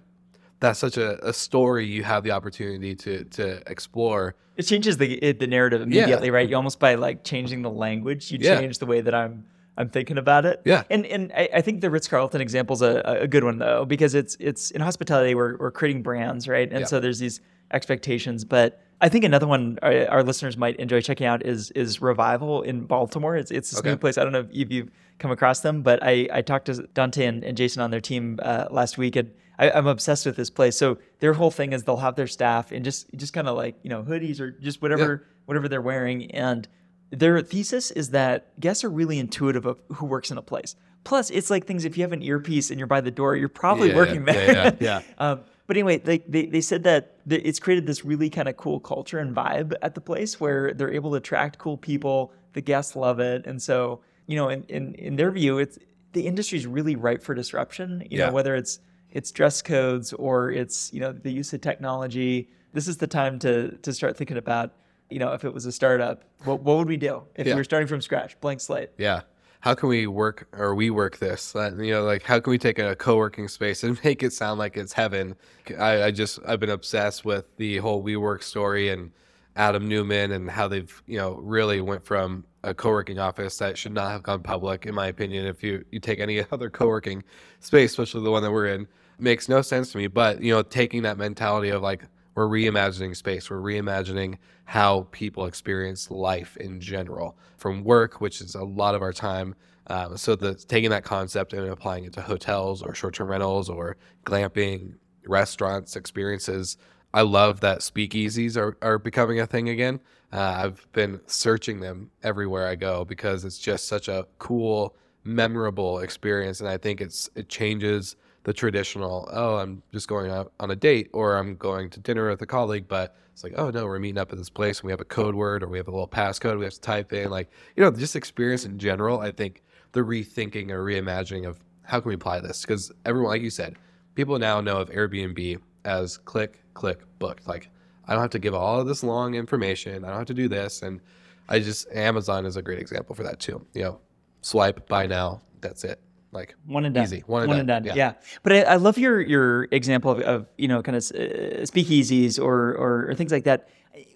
that's such a, a story you have the opportunity to to explore. It changes the it, the narrative immediately, right? You almost by like changing the language, you Yeah. change the way that I'm I'm thinking about it. Yeah. And and I, I think the Ritz Carlton example is a, a good one though because it's it's in hospitality we're we're creating brands, right? And Yeah. so there's these expectations, but I think another one our, our listeners might enjoy checking out is is Revival in Baltimore. It's it's this Okay. new place. I don't know if you've come across them, but I I talked to Dante and, and Jason on their team uh, last week and. I, I'm obsessed with this place. So their whole thing is they'll have their staff in just just kind of like you know hoodies or just whatever whatever they're wearing, and their thesis is that guests are really intuitive of who works in a place. Plus, it's like things if you have an earpiece and you're by the door, you're probably Yeah, working yeah, there. yeah, yeah. um, but anyway, they, they, they said that it's created this really kind of cool culture and vibe at the place where they're able to attract cool people. The guests love it. And so, you know, in, in, in their view, it's the industry's really ripe for disruption, you Yeah. know, whether it's it's dress codes or it's, you know, the use of technology. This is the time to to start thinking about, you know, if it was a startup, what, what would we do if Yeah. we were starting from scratch, blank slate? Yeah. how can we work or we work this? Uh, you know, like how can we take a co-working space and make it sound like it's heaven? I, I just I've been obsessed with the whole WeWork story and Adam Neumann and how they've you know really went from a co-working office that should not have gone public, in my opinion. If you you take any other co-working space, especially the one that we're in, makes no sense to me. But you know, taking that mentality of like we're reimagining space, we're reimagining how people experience life in general, from work, which is a lot of our time. Um, so the taking that concept and applying it to hotels or short-term rentals or glamping, restaurants, experiences. I love that speakeasies are, are becoming a thing again. Uh, I've been searching them everywhere I go because it's just such a cool, memorable experience, and I think it's it changes the traditional. Oh, I'm just going out on a date, or I'm going to dinner with a colleague, but it's like, oh no, we're meeting up at this place, and we have a code word, or we have a little passcode we have to type in. Like you know, just experience in general. I think the rethinking or reimagining of how can we apply this because everyone, like you said, people now know of Airbnb as click, click, booked. Like I don't have to give all of this long information. I don't have to do this. And I just Amazon is a great example for that too. You know, swipe, buy now. That's it. Like one and done. Easy. One and one done. and done. Yeah. Yeah. But I, I love your your example of, of you know kind of uh, speakeasies or, or or things like that.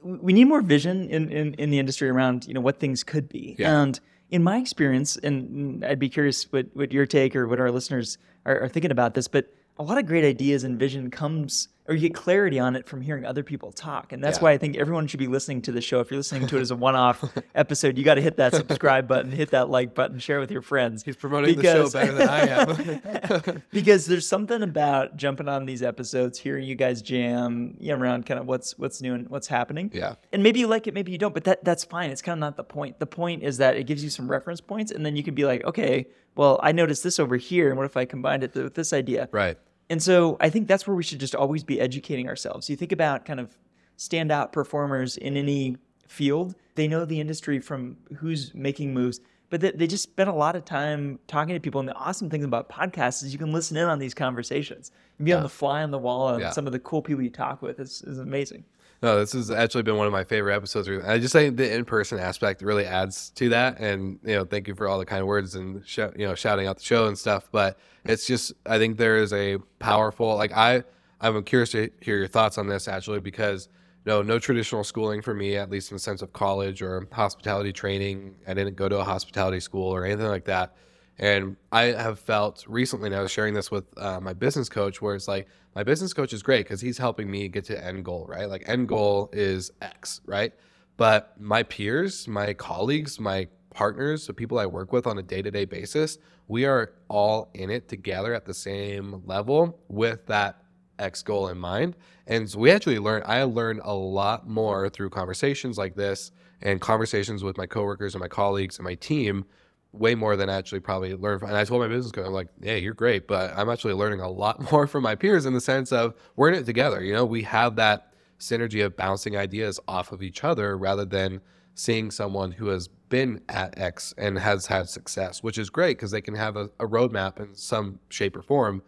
We need more vision in, in in the industry around you know what things could be. Yeah. And in my experience, and I'd be curious what what your take or what our listeners are, are thinking about this, but a lot of great ideas and vision comes or you get clarity on it from hearing other people talk. And that's Yeah. why I think everyone should be listening to the show. If you're listening to it as a one-off episode, you got to hit that subscribe button, hit that like button, share with your friends. He's promoting the show better than I am. because there's something about jumping on these episodes, hearing you guys jam you know, around kind of what's what's new and what's happening. Yeah. And maybe you like it, maybe you don't, but that that's fine. It's kind of not the point. The point is that it gives you some reference points, and then you can be like, okay, well, I noticed this over here, and what if I combined it with this idea? right. And so I think that's where we should just always be educating ourselves. You think about kind of standout performers in any field, they know the industry from who's making moves, but they, they just spend a lot of time talking to people. And the awesome thing about podcasts is you can listen in on these conversations and be on the fly on the wall and Yeah. some of the cool people you talk with is, is amazing. No, this has actually been one of my favorite episodes. I just think the in-person aspect really adds to that, and you know, thank you for all the kind words and sh- you know, shouting out the show and stuff. But it's just, I think there is a powerful, like I, I'm curious to hear your thoughts on this actually because no, no traditional schooling for me, at least in the sense of college or hospitality training. I didn't go to a hospitality school or anything like that. And I have felt recently, and I was sharing this with uh, my business coach, where it's like my business coach is great because he's helping me get to end goal, right? Like end goal is X, right? But my peers, my colleagues, my partners, the people I work with on a day to day basis, we are all in it together at the same level with that X goal in mind. And so we actually learn, I learned a lot more through conversations like this and conversations with my coworkers and my colleagues and my team way more than I actually probably learned from. And I told my business coach, I'm like, yeah, you're great, but I'm actually learning a lot more from my peers in the sense of we're in it together. You know, we have that synergy of bouncing ideas off of each other rather than seeing someone who has been at X and has had success, which is great because they can have a, a roadmap in some shape or form.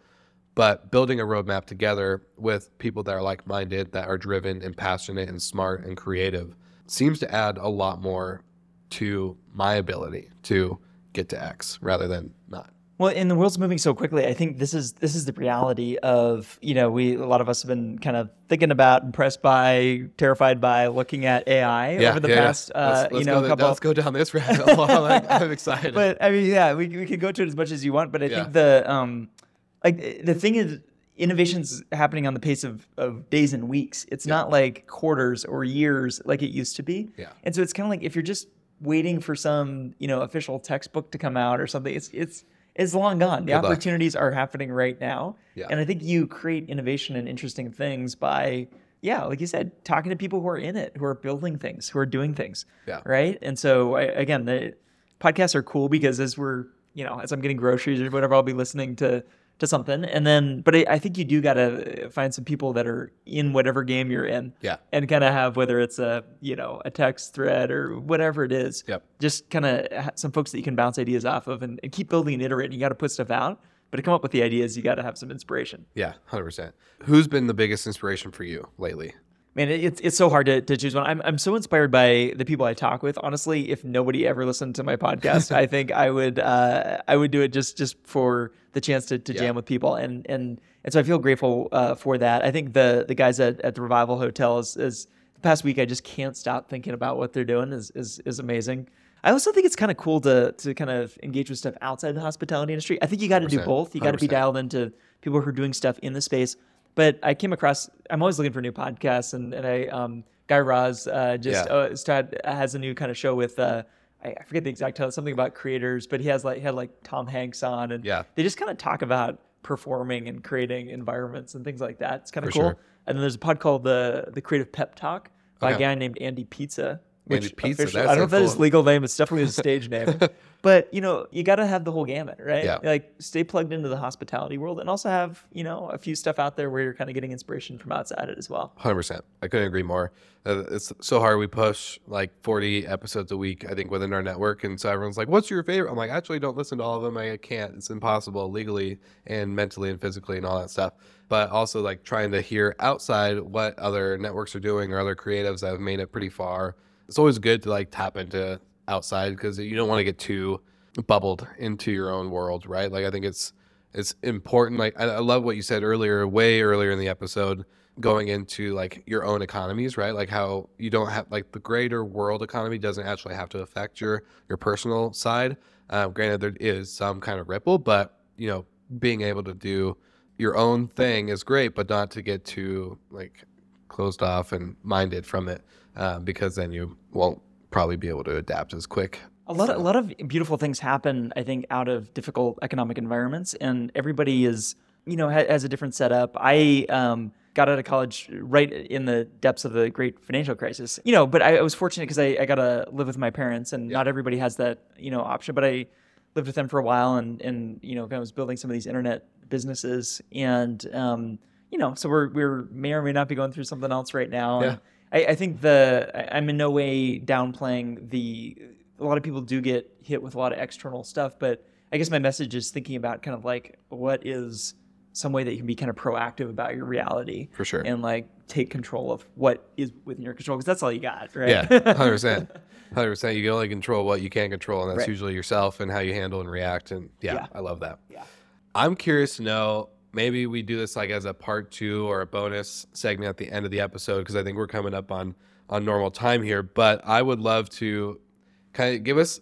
But building a roadmap together with people that are like minded, that are driven and passionate and smart and creative seems to add a lot more to my ability to get to X rather than not. Well, and the world's moving so quickly. I think this is this is the reality of you know we a lot of us have been kind of thinking about, impressed by, terrified by looking at AI over the past uh, let's, let's you know go, couple. let's go down this rabbit hole. Like, I'm excited. but I mean, yeah, we, we can go to it as much as you want. But I Yeah. think the um, like the thing is, innovation's happening on the pace of, of days and weeks. It's not like quarters or years like it used to be. Yeah. And so it's kind of like if you're just waiting for some you know official textbook to come out or something, it's it's it's long gone. The Good luck. opportunities are happening right now. Yeah. And I think you create innovation and interesting things by yeah, like you said, talking to people who are in it, who are building things, who are doing things. Yeah. Right. And so I, again, the podcasts are cool because as we're you know as I'm getting groceries or whatever, I'll be listening to to something, and then but I, I think you do got to uh, find some people that are in whatever game you're in. Yeah. And kind of have whether it's a you know a text thread or whatever it is. Yep. Just kind of some folks that you can bounce ideas off of and, and keep building and iterating. You got to put stuff out, but to come up with the ideas, you got to have some inspiration. yeah, hundred percent. Who's been the biggest inspiration for you lately? Man, it- it's it's so hard to, to choose one. I'm I'm so inspired by the people I talk with. Honestly, if nobody ever listened to my podcast, I think I would uh, I would do it just just for the chance to, to Yeah. jam with people, and and and so I feel grateful uh, for that. I think the the guys at, at the Revival Hotel is, is the past week. I just can't stop thinking about what they're doing. is is is amazing. I also think it's kind of cool to to kind of engage with stuff outside the hospitality industry. I think you got to do both. You got to be dialed into people who are doing stuff in the space. But I came across. I'm always looking for new podcasts, and and I um Guy Raz uh, just Yeah. uh, started, has a new kind of show with uh I I forget the exact title, something about creators, but he has like he had like Tom Hanks on, and Yeah. they just kind of talk about performing and creating environments and things like that. It's kind of cool. sure. And then there's a pod called the the Creative Pep Talk by Okay. a guy named Andy Pizza. Andy Pizza, I don't know if that is legal name. It's definitely a stage name. But you know, you got to have the whole gamut, right? Yeah. Like stay plugged into the hospitality world, and also have you know a few stuff out there where you're kind of getting inspiration from outside it as well. Hundred percent. I couldn't agree more. Uh, it's so hard. We push like forty episodes a week, I think, within our network, and so everyone's like, "What's your favorite?" I'm like, "Actually, don't listen to all of them. I can't. It's impossible legally and mentally and physically and all that stuff." But also like trying to hear outside what other networks are doing or other creatives that have made it pretty far. It's always good to like tap into outside because you don't want to get too bubbled into your own world, right? Like I think it's it's important. Like I, I love what you said earlier, way earlier in the episode, going into like your own economies, right? Like how you don't have like the greater world economy doesn't actually have to affect your your personal side. Um, granted, there is some kind of ripple, but you know, being able to do your own thing is great, but not to get too like closed off and minded from it, uh, because then you won't probably be able to adapt as quick. A lot, of, a lot of beautiful things happen, I think, out of difficult economic environments, and everybody is, you know, ha- has a different setup. I um, got out of college right in the depths of the great financial crisis, you know, but I, I was fortunate because I, I got to live with my parents, and not everybody has that, you know, option. But I lived with them for a while, and and you know, kind of was building some of these internet businesses, and um, you know, so we're we're may or may not be going through something else right now. and I, I think the I- I'm in no way downplaying the a lot of people do get hit with a lot of external stuff, but I guess my message is thinking about kind of like what is some way that you can be kind of proactive about your reality For sure. and like take control of what is within your control because that's all you got, right? Yeah, hundred percent, hundred percent. You can only control what you can control, and that's Right. usually yourself and how you handle and react. And yeah, Yeah. I love that. Yeah. I'm curious to know. Maybe we do this like as a part two or a bonus segment at the end of the episode because I think we're coming up on on normal time here. But I would love to kind of give us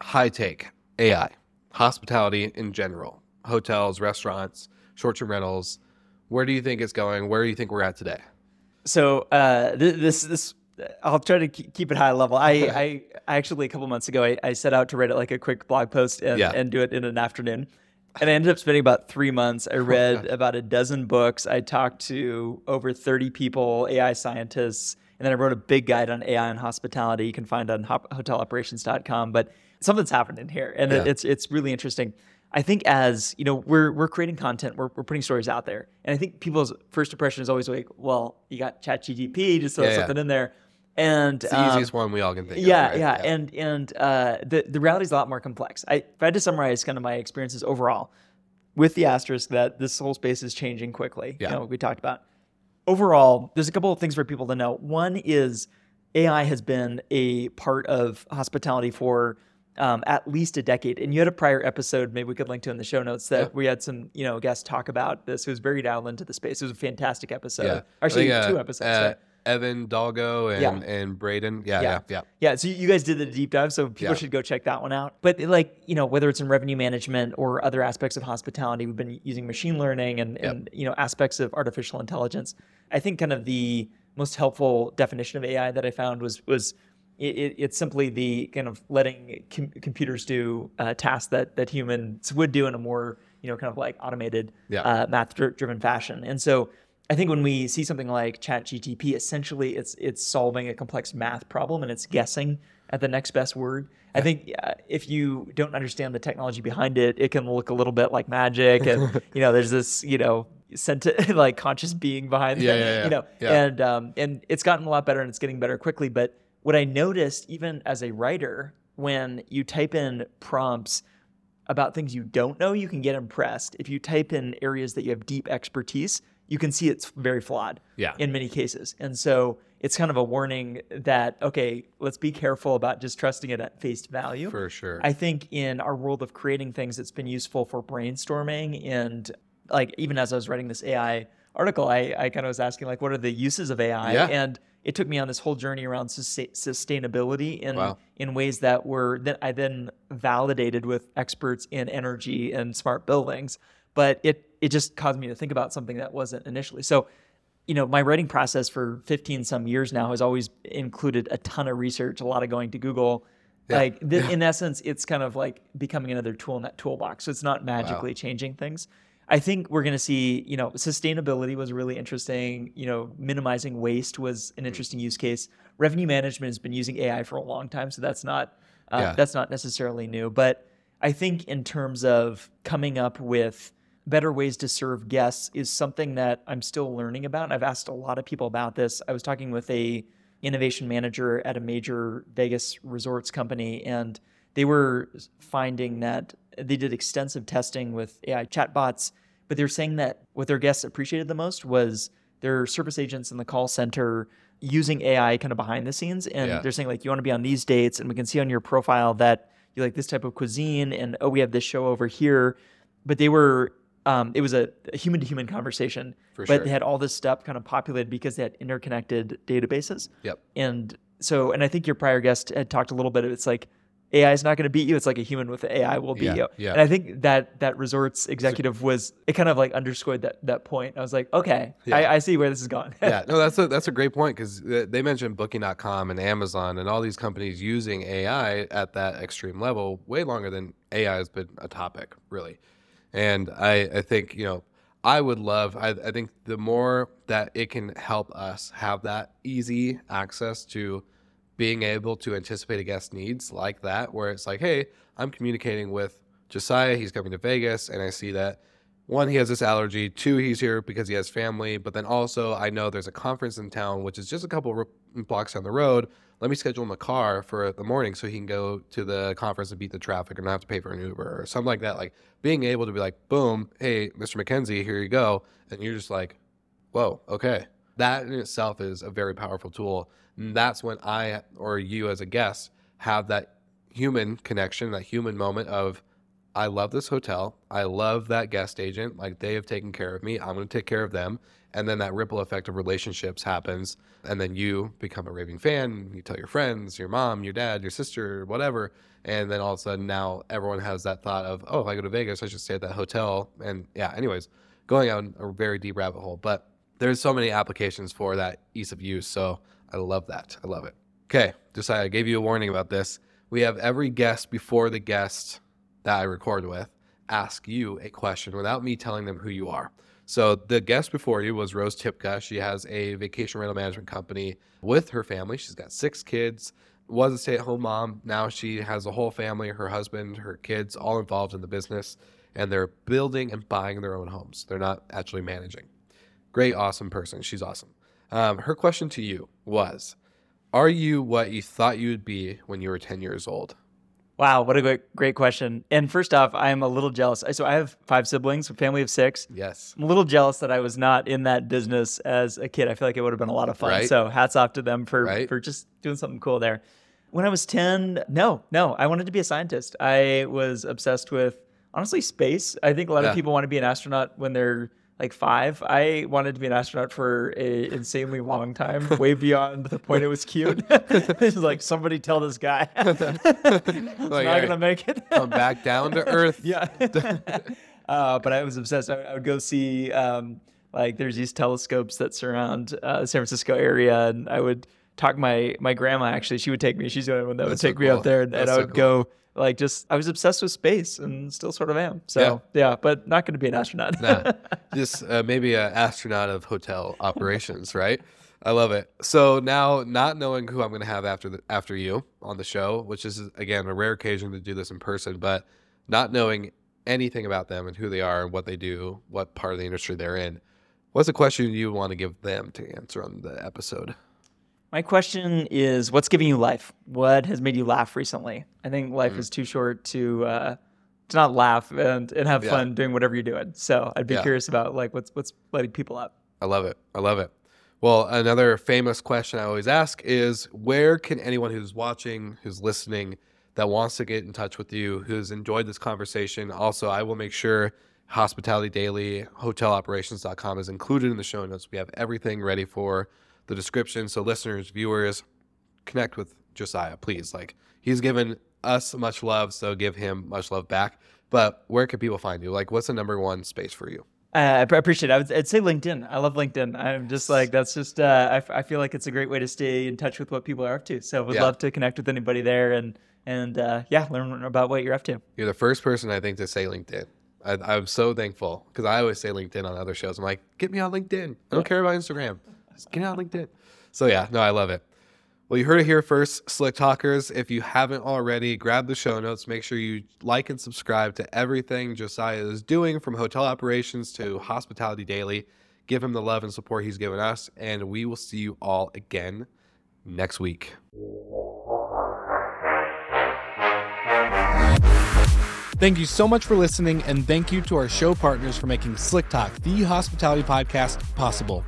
high take AI, hospitality in general, hotels, restaurants, short term rentals. Where do you think it's going? Where do you think we're at today? So uh, th- this this I'll try to keep it high level. I I, I actually a couple months ago I, I set out to write it like a quick blog post and, Yeah. and do it in an afternoon, and I ended up spending about three months. I read about a dozen books. I talked to over thirty people, AI scientists, and then I wrote a big guide on AI and hospitality. You can find on hoteloperations.com. But something's happening here, and Yeah. it's it's really interesting. I think as you know, we're we're creating content, we're, we're putting stories out there, and I think people's first impression is always like, well, you got ChatGPT, just throw Yeah, yeah. something in there, and It's the um, easiest one we all can think of. yeah, right? yeah, and and uh, the the reality is a lot more complex. I, if I had to summarize kind of my experiences overall, with the asterisk that this whole space is changing quickly. Yeah. You know, we talked about. Overall, there's a couple of things for people to know. One is AI has been a part of hospitality for um, at least a decade. And you had a prior episode, maybe we could link to in the show notes, that Yeah. we had some you know guests talk about this. Who was very dialed into the space. It was a fantastic episode. Yeah. Actually, think, uh, two episodes. uh? Evan Dalgo and, Yeah. and Braden. Yeah, Yeah. yeah, yeah. Yeah, so you guys did the deep dive, so people Yeah. should go check that one out. But like, you know, whether it's in revenue management or other aspects of hospitality, we've been using machine learning and, and you know, aspects of artificial intelligence. I think kind of the most helpful definition of AI that I found was was it, it, it's simply the kind of letting com- computers do uh, tasks that that humans would do in a more you know kind of like automated Yeah. uh, math driven fashion. And so I think when we see something like ChatGTP, essentially it's it's solving a complex math problem and it's guessing at the next best word. I think uh, if you don't understand the technology behind it, it can look a little bit like magic, and you know, there's this you know senti- like conscious being behind Yeah, it, yeah, yeah. you know, Yeah. and um, and it's gotten a lot better and it's getting better quickly. But what I noticed, even as a writer, when you type in prompts about things you don't know, you can get impressed. If you type in areas that you have deep expertise, you can see it's very flawed Yeah. in many cases. And so it's kind of a warning that, okay, let's be careful about just trusting it at face value. For sure. I think in our world of creating things, it's been useful for brainstorming. And like, even as I was writing this AI article, I, I kind of was asking, like, what are the uses of AI? Yeah. And it took me on this whole journey around sus- sustainability in, Wow. in ways that were that I then validated with experts in energy and smart buildings. But it, it just caused me to think about something that wasn't initially. So, you know, my writing process for 15 some years now has always included a ton of research, a lot of going to Google. Yeah. Like, th- in essence, it's kind of like becoming another tool in that toolbox. So it's not magically changing things. I think we're going to see, you know, sustainability was really interesting. You know, minimizing waste was an interesting use case. Revenue management has been using AI for a long time, so that's not uh, Yeah. that's not necessarily new. But I think in terms of coming up with better ways to serve guests is something that I'm still learning about. And I've asked a lot of people about this. I was talking with a innovation manager at a major Vegas resorts company and they were finding that they did extensive testing with AI chatbots, but they're saying that what their guests appreciated the most was their service agents in the call center using AI kind of behind the scenes. And Yeah. they're saying like, you want to be on these dates, and we can see on your profile that you like this type of cuisine, and oh, we have this show over here. But they were, um, it was a human to human conversation, For but sure. they had all this stuff kind of populated because they had interconnected databases. Yep. And so, and I think your prior guest had talked a little bit. Of it's like AI is not going to beat you. It's like a human with AI will beat Yeah, you. yeah. And I think that that resorts executive was it kind of like underscored that that point. I was like, okay, Yeah. I, I see where this is going. yeah, no, that's a that's a great point because they mentioned Booking.com and Amazon and all these companies using AI at that extreme level way longer than AI has been a topic, really. And I, I think you know I would love I, I think the more that it can help us have that easy access to being able to anticipate a guest needs like that, where it's like, hey, I'm communicating with Josiah, he's coming to Vegas, and I see that one, he has this allergy. Two, he's here because he has family. But then also, I know there's a conference in town, which is just a couple blocks down the road. Let me schedule him a car for the morning so he can go to the conference and beat the traffic and not have to pay for an Uber or something like that. Like being able to be like, boom, hey, Mr. Mackenzie, here you go. And you're just like, whoa, okay. That in itself is a very powerful tool. And that's when I or you as a guest have that human connection, that human moment of, I love this hotel. I love that guest agent. Like they have taken care of me. I'm going to take care of them. And then that ripple effect of relationships happens. And then you become a raving fan. You tell your friends, your mom, your dad, your sister, whatever. And then all of a sudden now everyone has that thought of, oh, if I go to Vegas, I should stay at that hotel. And yeah, anyways, going on a very deep rabbit hole. But there's so many applications for that ease of use. So I love that. I love it. Okay. Josiah, I gave you a warning about this. We have every guest before the guest that I record with ask you a question without me telling them who you are. So the guest before you was Rose Tipka. She has a vacation rental management company with her family. She's got six kids. Was a stay-at-home mom. Now she has a whole family, her husband, her kids, all involved in the business, and they're building and buying their own homes. They're not actually managing. Great, awesome person. She's awesome. Um, her question to you was, "Are you what you thought you would be when you were 10 years old?" Wow, what a great great question. And first off, I am a little jealous. So I have five siblings, a family of six. Yes. I'm a little jealous that I was not in that business as a kid. I feel like it would have been a lot of fun. Right. So hats off to them for Right. for just doing something cool there. When I was 10, no, no, I wanted to be a scientist. I was obsessed with honestly space. I think a lot Yeah. of people want to be an astronaut when they're like five. I wanted to be an astronaut for a insanely long time, way beyond the point it was cute. it's like somebody tell this guy, he's not hey, gonna make it. Come back down to earth. Yeah. uh, but I was obsessed. I, I would go see um, like there's these telescopes that surround uh, the San Francisco area, and I would talk my my grandma. Actually, she would take me. She's the only one that would That's so take me cool. up there, and, and I so would go like just. I was obsessed with space, and still sort of am. So yeah, but not going to be an astronaut. Nah, just uh, maybe an astronaut of hotel operations, right? I love it. So now, not knowing who I'm going to have after the, after you on the show, which is again a rare occasion to do this in person, but not knowing anything about them and who they are and what they do, what part of the industry they're in, what's a question you want to give them to answer on the episode? My question is, what's giving you life? What has made you laugh recently? I think life is too short to uh, to not laugh and, and have Yeah. fun doing whatever you're doing. So I'd be Yeah. curious about like what's what's lighting people up. I love it. I love it. Well, another famous question I always ask is where can anyone who's watching, who's listening, that wants to get in touch with you, who's enjoyed this conversation, also, I will make sure Hospitality Daily, hoteloperations.com is included in the show notes. We have everything ready for the description. So, listeners, viewers, connect with Josiah, please. Like, he's given us much love, so give him much love back. But where can people find you? Like, what's the number one space for you? Uh, I appreciate it. I would, I'd say LinkedIn. I love LinkedIn. I'm just like, that's just, uh, I, f- I feel like it's a great way to stay in touch with what people are up to. So I would Yeah. love to connect with anybody there and, and uh, yeah, learn about what you're up to. You're the first person I think to say LinkedIn. I, I'm so thankful because I always say LinkedIn on other shows. I'm like, get me on LinkedIn. I don't care about Instagram. Just get on LinkedIn. So yeah, no, I love it. Well, you heard it here first, Slick Talkers. If you haven't already, grab the show notes. Make sure you like and subscribe to everything Josiah is doing from hotel operations to hospitality daily. Give him the love and support he's given us, and we will see you all again next week. Thank you so much for listening, and thank you to our show partners for making Slick Talk, the hospitality podcast, possible.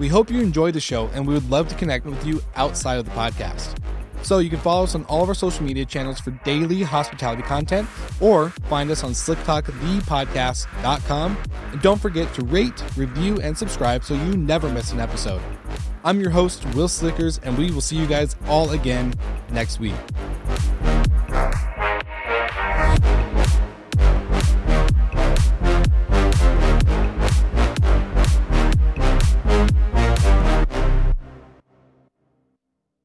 We hope you enjoyed the show, and we would love to connect with you outside of the podcast. So you can follow us on all of our social media channels for daily hospitality content, or find us on slicktalkthepodcast.com. And don't forget to rate, review, and subscribe so you never miss an episode. I'm your host, Will Slickers, and we will see you guys all again next week.